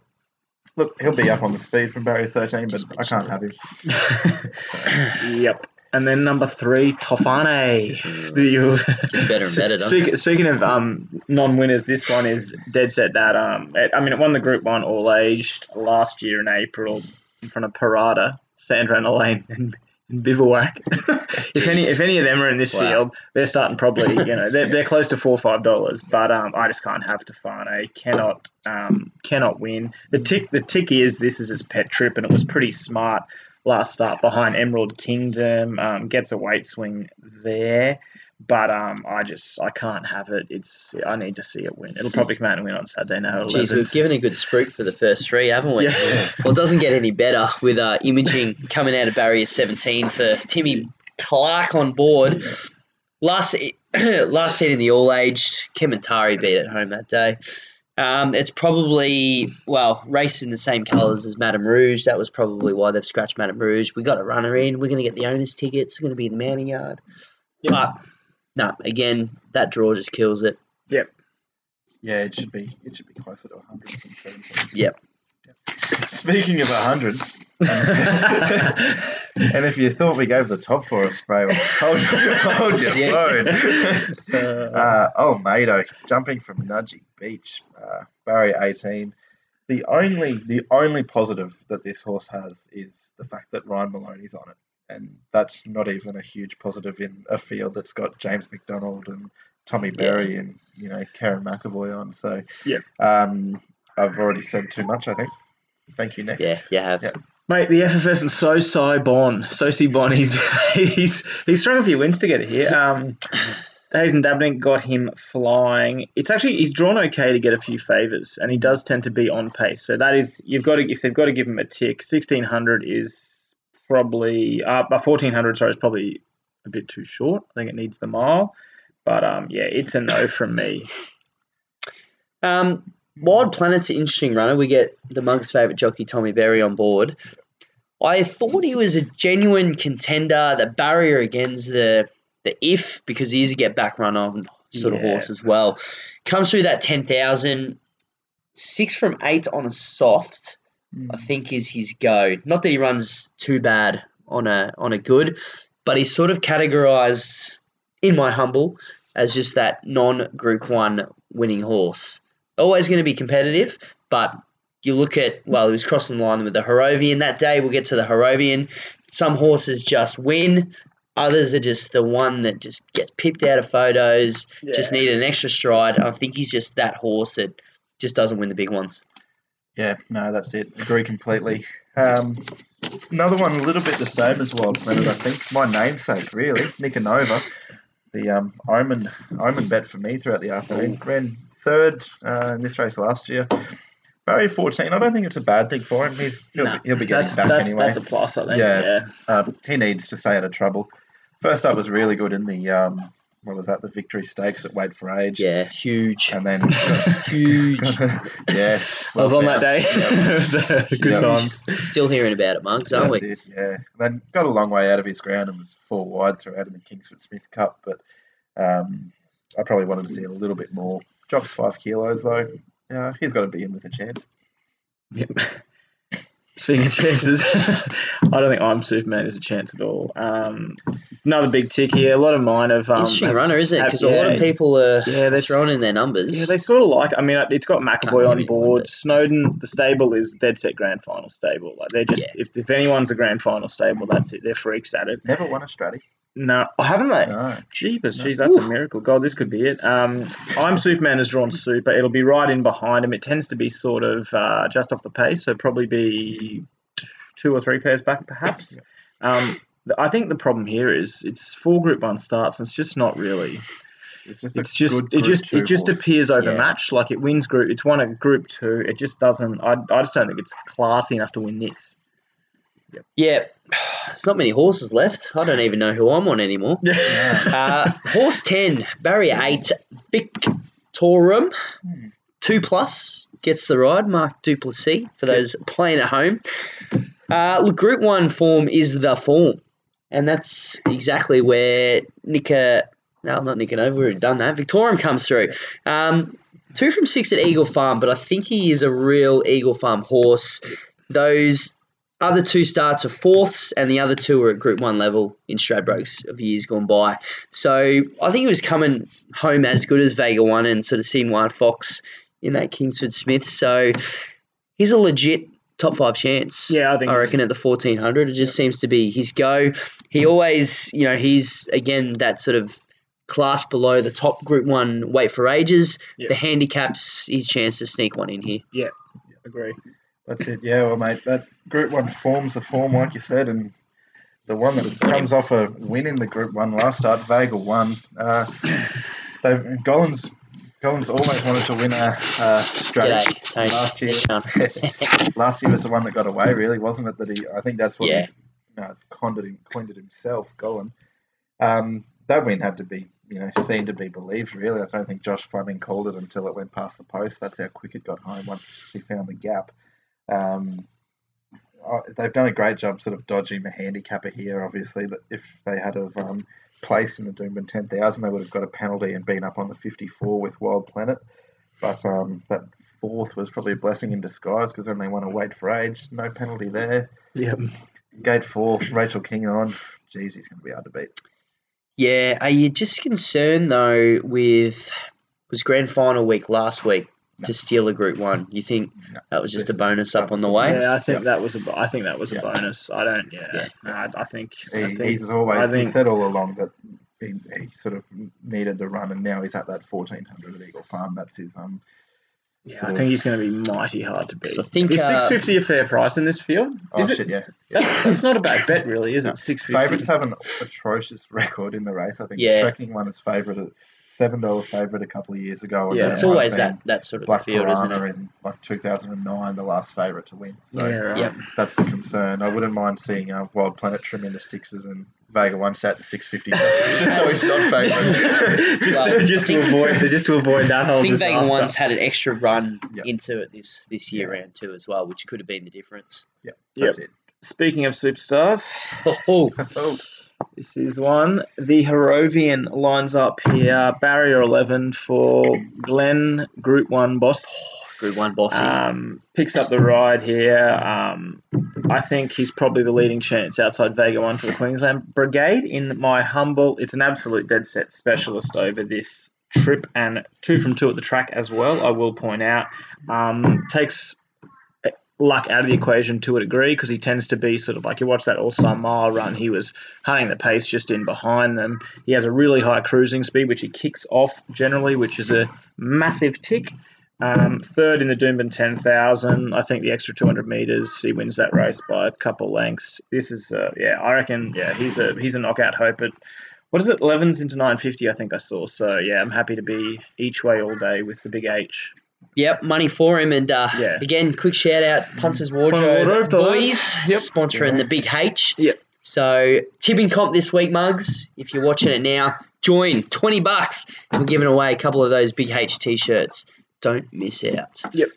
Look, he'll be up on the speed from barrier 13, but I can't have him. yep. And then number three, Tofane. The- better and better, doesn't Speak, speaking of um, non-winners, this one is dead set that um, it, I mean, it won the Group One All Aged last year in April in front of Parada, Sandra Lane, and, and Bivouac. if any, if any of them are in this Wow. field, they're starting probably, you know, they're, they're close to four or five dollars. But um, I just can't have Tofane. Cannot, um, cannot win. The tick, the tick is this is his pet trip, and it was pretty smart last start behind Emerald Kingdom. Um, gets a weight swing there, but um, I just I can't have it. It's I need to see it win. It'll probably come out and win on Saturday now. Jeez, we've given a good spruik for the first three, haven't we? Yeah. Well, it doesn't get any better with uh, imaging coming out of barrier 17 for Timmy Clark on board. Last last seat in the all aged, Kementari beat at home that day. Um, it's probably well raced in the same colours as Madame Rouge. That was probably why they've scratched Madame Rouge. We got a runner in. We're going to get the owners' tickets. We're going to be in the mounting yard. But no, again, that draw just kills it. Yep. Yeah, it should be it should be closer to hundreds and seventeens. Yep. Speaking of hundreds, and if you thought we gave the top four a spray, well, hold, hold your Yes. phone. Uh, oh, Mado, jumping from Nudgee Beach, uh, barrier 18. The only the only positive that this horse has is the fact that Ryan Maloney's on it, and that's not even a huge positive in a field that's got James McDonald and Tommy Berry and you know Kerrin McEvoy on. So Yeah. um, I've already said too much. I think. Thank you. Next. Yeah, you have. Yeah. Mate, the FFS and so Cy Bon, Sosi Bon, he's he's he's strung a few wins together here. Um, Hazen Dabney got him flying. It's actually he's drawn okay to get a few favors, and he does tend to be on pace. So that is you've got to if they've got to give him a tick. Sixteen hundred is probably uh, fourteen hundred. Sorry, is probably a bit too short. I think it needs the mile, but um, yeah, it's a no from me. Um, Wild Planet's an interesting runner. We get the monk's favourite jockey, Tommy Berry, on board. I thought he was a genuine contender. The barrier against the the if because he is a get back run on sort of horse as well. Comes through that ten thousand. Six from eight on a soft, I hmm. think is his go. Not that he runs too bad on a on a good, but he's sort of categorized in my humble as just that non Group One winning horse. Always going to be competitive, but you look at well, he was crossing the line with the Harrovian that day. We'll get to the Harrovian. Some horses just win. Others are just the one that just gets pipped out of photos. Just need an extra stride. I think he's just that horse that just doesn't win the big ones. Yeah, no, that's it. Agree completely. Um, another one, a little bit the same as Wild Planet, I think. My namesake, really, Nicanova. The um, Omen Omen bet for me throughout the afternoon. Ran third uh, in this race last year. Barrier 14, I don't think it's a bad thing for him. He's, he'll, No, be, he'll be getting That's back that's anyway. that's a plus. I think. Yeah. yeah. Uh, he needs to stay out of trouble. First up was really good in the, um, what was that, the Victory Stakes at Wait for Age. Yeah, huge. And then, Huge. yes. I was on that day. It was uh, good Yeah. times. Still hearing about it, monks, aren't That's we? it, yeah. Then got a long way out of his ground and was four wide throughout in the Kingsford Smith Cup, but um, I probably wanted to see a little bit more. Drops five kilos though. Yeah, he's got to be in with a chance. Yep. Speaking of chances, I don't think I'm Superman is a chance at all. Um, another big tick here. A lot of mine have. Um, Interesting have- runner, isn't it? have- Because a lot of people are Yeah, they're throwing in their numbers. Yeah, they sort of like. I mean, it's got McEvoy on board. Snowden, the stable is dead set grand final stable. Like they're just Yeah. if, if anyone's a grand final stable, that's it. They're freaks at it. Never won a stratty. No, oh, haven't they? No. Jeepers, No. jeez, that's a miracle. God, this could be it. Um, I'm Superman has drawn super. It'll be right in behind him. It tends to be sort of uh, just off the pace, so probably be two or three pairs back, perhaps. Um, I think the problem here is it's four Group One starts, and it's just not really. It's just, It's just it just it just horse. appears overmatched. Like it wins Group. It's won a Group Two. It just doesn't. I, I just don't think it's classy enough to win this. Yeah, there's not many horses left. I don't even know who I'm on anymore. Uh, horse 10, barrier 8, Victorum, Hmm. 2 plus, gets the ride. Mark Du Plessis for those playing at home. Uh, look, Group 1 form is the form. And that's exactly where Nika, no, not Nika Nova, we've done that. Victorium comes through. Um, two from six at Eagle Farm, but I think he is a real Eagle Farm horse. Those other two starts are fourths, and the other two are at Group One level in Stradbrokes of years gone by. So I think he was coming home as good as Vega One and sort of seen Wild Fox in that Kingsford Smith. So he's a legit top five chance. Yeah, I think I reckon at the fourteen hundred, it just seems to be his go. He always, you know, he's again that sort of class below the top Group One weight for ages. Yeah. The handicaps his chance to sneak one in here. Yeah, agree. That's it. Yeah, well, mate, that Group One forms the form, like you said, and the one that comes off a win in the Group One last start, Vega won. Uh, they've Gollan's. Gollan's always wanted to win a, a straight. G'day, Last year, How you going? last year was the one that got away, really, wasn't it? That he, I think that's what Yeah. he's you know, coined, it, coined it himself, Gollan. Um, that win had to be, you know, seen to be believed. Really, I don't think Josh Fleming called it until it went past the post. That's how quick it got home once he found the gap. Um, they've done a great job, sort of dodging the handicapper here. Obviously, that if they had have um, placed in the Doomben ten thousand, they would have got a penalty and been up on the fifty four with Wild Planet. But um, that fourth was probably a blessing in disguise because then they won a wait for age, no penalty there. Yep. Gate four, Rachel King on. Jeez, he's going to be hard to beat. Yeah, are you just concerned though with was grand final week last week to steal a Group One? You think No. that was just This a bonus that up on the the way? Yeah, I think Yep. that was a. bo- I think that was a bonus. I don't. Yeah. Yeah. No, I, I think. He, I think he's always I he said all along that he, he sort of needed the run, and now he's at that fourteen hundred at Eagle Farm. That's his um. Yeah, sort I of- think he's going to be mighty hard to beat. I think, is uh, six fifty a fair price in this field? Oh Is it? shit, yeah. That's, it's not a bad bet, really, is No. it? Six fifty. Favourites have an atrocious record in the race. I think Yeah. the trekking one is favourite at seven dollar favourite a couple of years ago. and Yeah. It's always that that sort of Black field, isn't it? in like 2009, the last favourite to win. So Yeah, right. Yep. that's the concern. I wouldn't mind seeing uh, Wild Planet trim into sixes and Vega one sat to 650 just so he's not favourite. just, Well, to, just I to avoid just to avoid that whole I think Vega disaster. One's had an extra run Yeah. into it this this year Yeah. round too as well, which could have been the difference. That's it. Speaking of superstars, Oh, Oh, this is one. The Harrovian lines up here. Barrier 11 for Glenn, Group 1 boss. Group One boss. Um, picks up the ride here. Um, I think he's probably the leading chance outside Vega 1 for the Queensland Brigade. In my humble, it's an absolute dead set specialist over this trip and two from two at the track as well, I will point out. Um, takes luck out of the equation to a degree because he tends to be sort of like you watch that All Star Mile run, he was hunting the pace just in behind them. He has a really high cruising speed, which he kicks off generally, which is a massive tick. Um, third in the Doomben 10,000. I think the extra 200 meters, he wins that race by a couple lengths. This is, uh, yeah, I reckon, yeah, he's a he's a knockout hope. But what is it? 11s into 950, I think I saw. So yeah, I'm happy to be each way all day with the big H. Yep, money for him. And uh, Yeah. again, quick shout out, Punters Wardrobe, Wardrobe, boys. Yep. sponsoring the Big H. Yep. So tipping comp this week, mugs. If you're watching it now, join. Twenty bucks. We're giving away a couple of those Big H t-shirts. Don't miss out. Yep.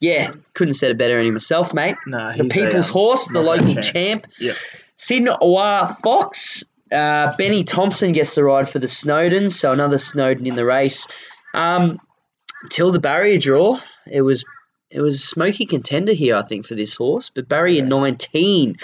Yeah, couldn't said it better any myself, mate. No, The a, people's um, horse, the local chance. champ. Yep. Sydney Owa Fox. Uh, Benny Thompson gets the ride for the Snowden, so another Snowden in the race. Um, till the barrier draw, it was it was a smoky contender here, I think, for this horse. But barrier 19.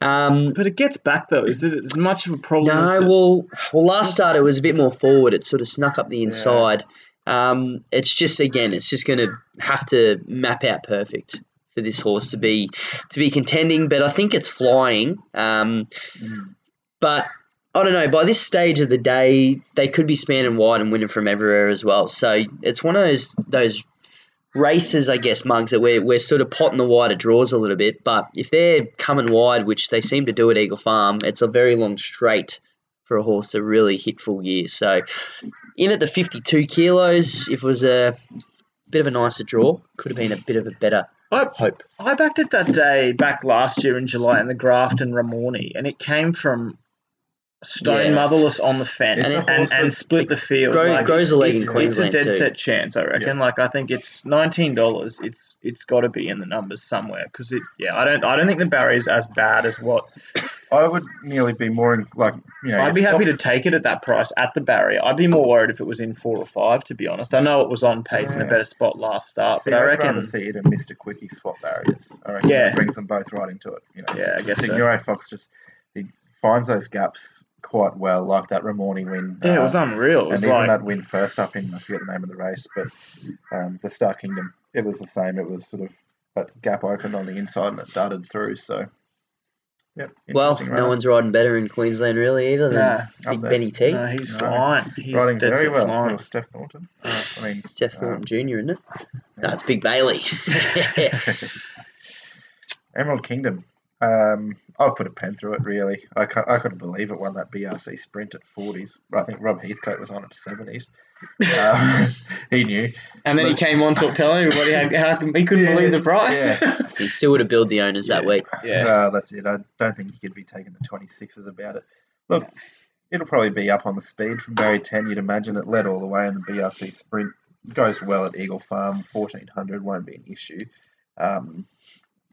Um, But it gets back though. Is it as much of a problem? as no, well, well, last start it was a bit more forward. It sort of snuck up the inside. Um, it's just again, it's just going to have to map out perfect for this horse to be to be contending. But I think it's flying. Um, but I don't know. By this stage of the day, they could be spanning wide and winning from everywhere as well. So it's one of those those races, I guess, mugs that we're, we're sort of potting the wider draws a little bit. But if they're coming wide, which they seem to do at Eagle Farm, it's a very long straight for a horse to really hit full gear. So in at the 52 kilos, if it was a bit of a nicer draw, could have been a bit of a better I, hope. I backed it that day back last year in July in the Grafton Ramornie, and it came from stone Yeah. motherless on the fence It's and, and, split the field. Grow- Like, grows a leg in it's, Queensland It's a dead too. set chance, I reckon. Like I think it's nineteen dollars. It's it's got to be in the numbers somewhere because it. Yeah, I don't I don't think the barrier is as bad as what. I would nearly be more in, like, you know. I'd be stop- happy to take it at that price at the barrier. I'd be more worried if it was in four or five, to be honest. I know it was on pace in a better spot last start, See, but I I'd rather reckon. see it and Mr. Quickie swap barriers. I reckon Yeah. it brings them both right into it. You know, Yeah, I guess so. Signore Fox just he finds those gaps quite well, like that Ramornie win. Yeah, it uh, was unreal. It and was even like that win first up in I forget the name of the race, but um, the Star Kingdom, it was the same. It was sort of that gap opened on the inside and it darted through. So, yep. Well, no runner. one's riding better in Queensland really either than Nah, Big there. Benny T. no, he's No. flying. He's riding dead very well. flying. Little Steph Thornton. Uh, I mean, Steph um, Thornton Jr., isn't it? That's Big Bailey. Emerald Kingdom. Um, I've put a pen through it. Really, I, ca- I couldn't believe it won that BRC sprint at forties. I think Rob Heathcote was on at seventies. Um, he knew. And then he came on to tell everybody how, how he couldn't Yeah, believe the price. yeah. he still would have billed the owners that week. Yeah. Uh, that's it. I don't think he could be taking the 26s about it. Look, it'll probably be up on the speed from Barry 10. You'd imagine it led all the way in the BRC sprint. It Goes well at Eagle Farm. 1400 won't be an issue. Um,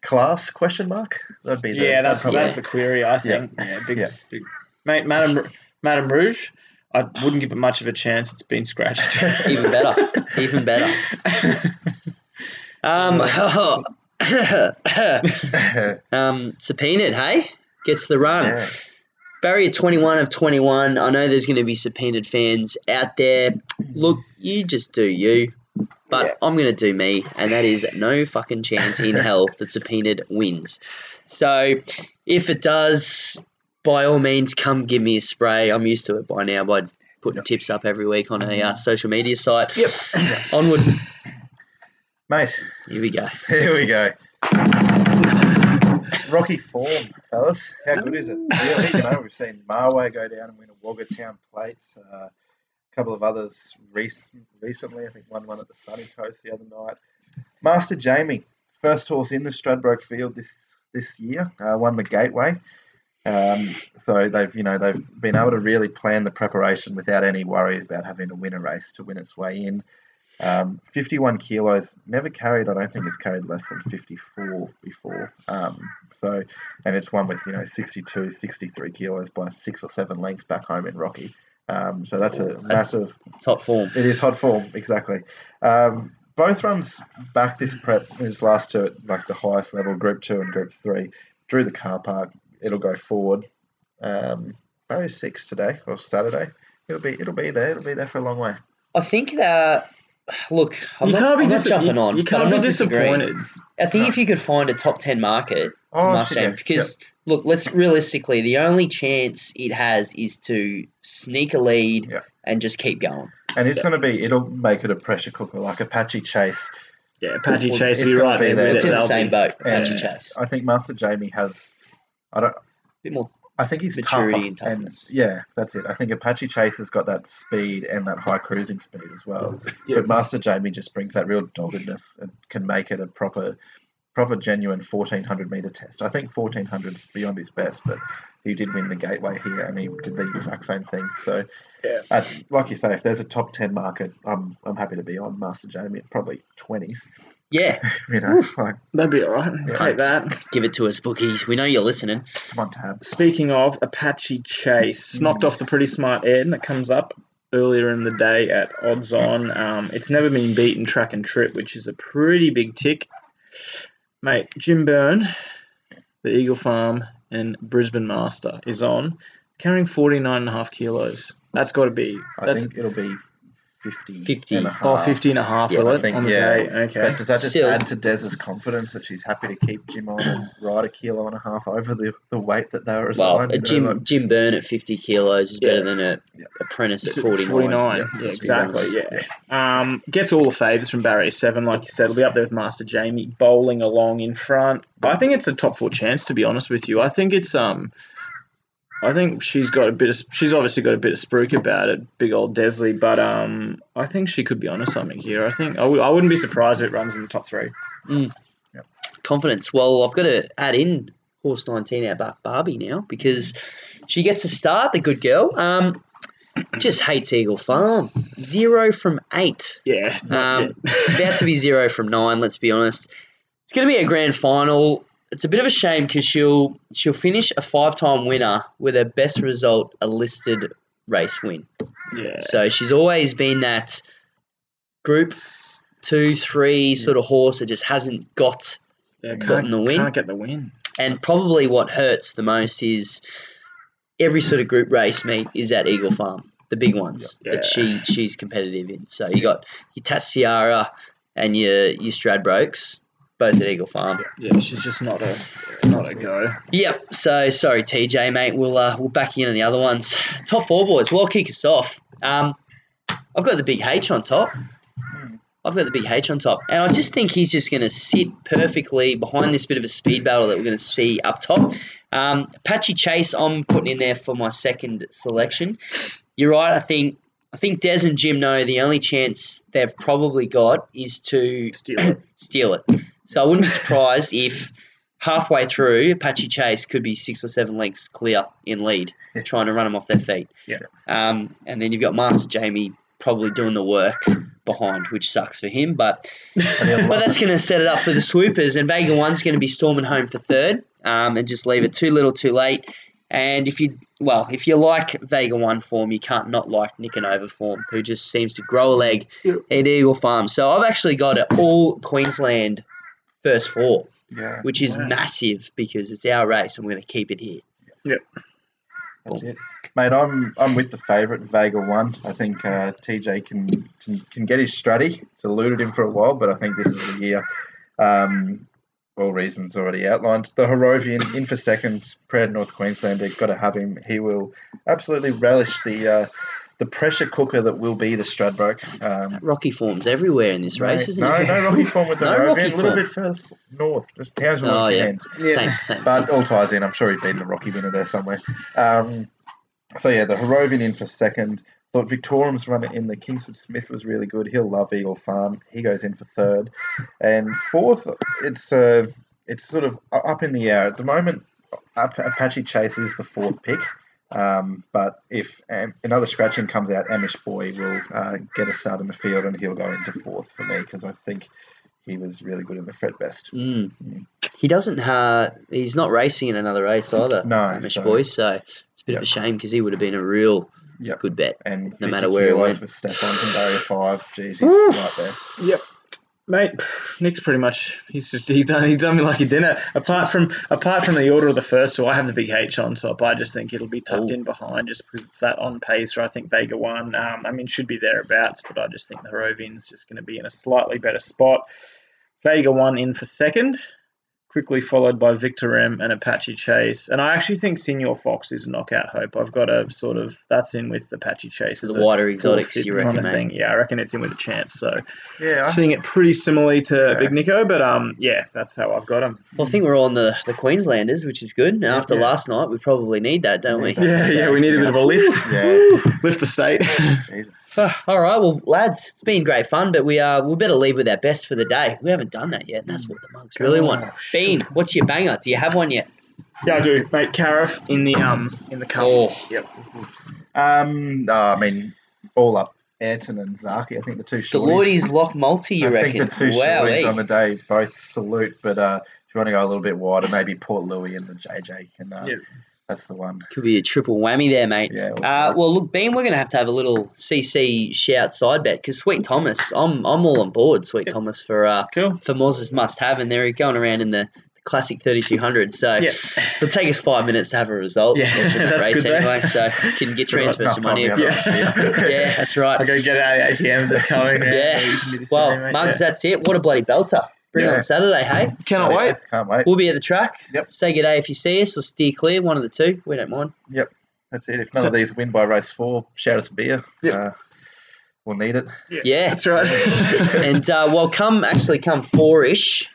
class question mark? That'd be the, yeah, that's that'd that's the query. I think. Yeah, big, Yeah. big. Mate, Madame Madame Rouge. I wouldn't give it much of a chance. It's been scratched. Even better. Even better. Um, um, subpoenaed, hey? Gets the run. yeah. Barrier 21 of 21. I know there's going to be subpoenaed fans out there. Look, you just do you. But Yeah. I'm going to do me, and that is no fucking chance in hell that subpoenaed wins. So if it does, by all means, come give me a spray. I'm used to it by now by putting tips up every week on a uh, social media site. Yep. Onward. Mate, Here we go. here we go. Rocky form, fellas. How good is it? Really, you know, we've seen Marway go down and win a Wagga Town Plate. Uh, couple of others rec- recently. I think one won at the Sunny Coast the other night. Master Jamie, first horse in the Stradbroke Field this this year, uh, won the Gateway. Um, so they've you know they've been able to really plan the preparation without any worry about having to win a race to win its way in. Um, 51 kilos, never carried, I don't think it's carried less than 54 before. Um, so, and it's one with, you know, 62, 63 kilos by six or seven lengths back home in Rocky. Um, so that's a massive, Top form. it is hot form, exactly. Um, both runs back this prep, his last two at like the highest level, Group 2 and Group 3, drew the car park, it'll go forward. Um, Barrier 6 today, or Saturday. It'll be, it'll be there, it'll be there for a long way. I think that. Look, I'm you not, can't be I'm not dis- jumping you, on. You but can't be disappointed. I think No. if you could find a top 10 market, Oh, Mustang, yeah, because look, let's realistically, the only chance it has is to sneak a lead Yeah. and just keep going. And it's going to be, it'll make it a pressure cooker like Apache Chase. Yeah, Apache Well, Chase will be gonna right be there there. It's in the same be- boat, And Apache Chase. I think Master Jamie has, I don't, A bit more I think he's Maturity tougher. and toughness. yeah, that's it. I think Apache Chase has got that speed and that high cruising speed as well. Yeah. But Master Jamie just brings that real doggedness and can make it a proper, proper genuine 1400 meter test. I think 1400 is beyond his best, but he did win the gateway here and he did the exact same thing. So, Yeah. uh, like you say, if there's a top 10 market, I'm I'm happy to be on Master Jamie probably 20s. Yeah, You know, like That'd be all right. Yeah. Take that. give it to us, bookies. We know you're listening. come on, tab. Speaking of Apache Chase, knocked off the pretty smart Ed, and it comes up earlier in the day at odds on. Um, it's never been beaten track and trip, which is a pretty big tick. Mate, Jim Byrne, the Eagle Farm and Brisbane Master is on, carrying 49 and a half kilos. That's got to be. I That's think it'll be 50, 50. and a half. oh, 50 and a half, Yeah, think, on the yeah. day? Okay. But does that just Still- add to Dez's confidence that she's happy to keep Jim on and ride a kilo and a half over the, the weight that they were Well, assigned? a Jim like- Jim Byrne at 50 kilos is Yeah. better than a Yeah. apprentice at 49. 49, Yeah, exactly, yeah. Um, gets all the favours from barrier seven, like you said. It'll be up there with Master Jamie bowling along in front. I think it's a top four chance, to be honest with you. I think it's um, I think she's got a bit of. She's obviously got a bit of spruik about it, big old Desleigh. But um, I think she could be onto something here. I think I w- I wouldn't be surprised if it runs in the top three. confidence. Well, I've got to add in horse 19 Outback Barbie now because she gets a start, the good girl. Um, just hates Eagle Farm. Zero from eight. Yeah. Um, about to be zero from nine. Let's be honest. It's going to be a grand final. It's a bit of a shame because she'll she'll finish a five time winner with her best result a listed race win. yeah. So she's always been that group two, three sort of horse that just hasn't got yeah gotten the win. Can't get the win. and probably what hurts the most is every sort of group race meet is at Eagle Farm, the big ones Yeah. that she she's competitive in. So you got your Tassiara and your your Stradbrokes, both at Eagle Farm. Yeah, she's just not a not a go. Yep. So sorry, TJ, mate. We'll uh, we'll back you in on the other ones. Top four boys. Well, kick us off. Um, I've got the big H on top. I've got the big H on top, and I just think he's just going to sit perfectly behind this bit of a speed battle that we're going to see up top. Um, Apache Chase, I'm putting in there for my second selection. You're right. I think I think Des and Jim know the only chance they've probably got is to Steal it. steal it. So I wouldn't be surprised if halfway through Apache Chase could be six or seven lengths clear in lead, trying to run them off their feet. Yeah. Um, and then you've got Master Jamie probably doing the work behind, which sucks for him. But but that's going to set it up for the swoopers. And Vega One's going to be storming home for third, um, and just leave it too little, too late. And if you well, if you like Vega One form, you can't not like Nicanova form, who just seems to grow a leg at Eagle Farm. So I've actually got it all Queensland first four, yeah, which is Wow. massive because it's our race, and we're going to keep it here. Yep. that's it. Mate, I'm I'm with the favourite Vega one. I think uh, TJ can, can can get his stratty. It's eluded him for a while, but I think this is the year. Um, all reasons already outlined. The Harrovian in for second, proud North Queenslander. Got to have him. He will absolutely relish the uh, the pressure cooker that will be the Stradbroke. Um, Rocky forms everywhere in this race, no, isn't no, it? no Rocky form with the No A little bit further north, just Townsville Oh, and yeah. Same, same. But all ties in. I'm sure he'd beaten the Rocky winner there somewhere. Um, so yeah, the Harrovian in for second. Thought Victorium's runner in the Kingsford Smith was really good. He'll love Eagle Farm. He goes in for third, and fourth. It's uh, it's sort of up in the air at the moment. Apache Chase is the fourth pick. Um, but if um, another scratching comes out, Amish Boy will uh, get a start in the field and he'll go into fourth for me because I think he was really good in the Fred Best. Mm. He doesn't. Uh, he's not racing in another race either. No, Amish so- boy. So it's a bit of a shame because he would have been a real Yep. good bet. And No matter where he went. with Stefan from Barrier 5. Jeez, he's right there. Yep. Mate, Nick's pretty much he's just he's done he's done me like a dinner. Apart from apart from the order of the first two, I have the big H on top. I just think it'll be tucked Ooh. in behind just because it's that on pace. Or I think Vega one. Um, I mean, should be thereabouts, but I just think the Harrovian's just going to be in a slightly better spot. Vega one in for second, quickly followed by Victor M and Apache Chase. And I actually think Senior Fox is a knockout hope. I've got a sort of that's in with Apache Chase. as The a wider fourth, exotics, fifth you kind reckon, of thing. Yeah, I reckon it's in with a chance. So Yeah, seeing it pretty similarly to Yeah. Big Nico, but um, yeah, that's how I've got him. Well, I think we're on the, the Queenslanders, which is good. Now, after yeah. last night, we probably need that, don't we? Yeah, yeah, we need a bit of a lift. Yeah. lift the state. Jesus. All right, well, lads, it's been great fun, but we uh we better leave with our best for the day. We haven't done that yet, and that's what the monks really want. Bean, what's your banger? Do you have one yet? yeah, I do, mate. Cariff in the um in the cup. Oh. Yep. Um, no, I mean, all up. Ayrton and Zaaki, I think the two shorties. Deloitte's Lock Multi, you I reckon? think the two wow, shorties on the day both salute, but uh, if you want to go a little bit wider, maybe Port Louis and the JJ can uh, Yeah. That's the one. Could be a triple whammy there, mate. Yeah. Uh, well, look, Bean, we're going to have to have a little CC shout side bet because Sweet Thomas, I'm I'm all on board. Sweet Yep. Thomas for uh, Cool. for Moz's must have, and they're going around in the classic 3200. So Yeah. it'll take us five minutes to have a result. Yeah, that's race good anyway, so can get That's right, transfer enough some money. to Yeah. able to see. yeah, that's right. I'll go get out the ATMs that's coming. Yeah. you can do this Well, today, mate. Mugs, Yeah. that's it. What a bloody belter. Bring it Yeah. on Saturday, hey? Cannot wait. Can't wait. We'll be at the track. Yep. Say good day if you see us or steer clear, one of the two. We don't mind. Yep. That's it. If none So- of these win by race four, shout us a beer. Yep. Uh, we'll need it. Yeah. That's right. and uh, well, come actually come four ish.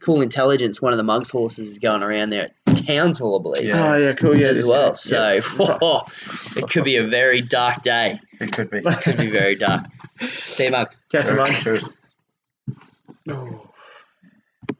Cool Intelligence, one of the Mugs horses, is going around there at Townsville, I believe, Yeah. Oh yeah, cool. Yeah, as well. is- So yeah. it could be a very dark day. It could be. Could be very dark. See you, Mugs. catch you, Mugs. Cheers. Oh.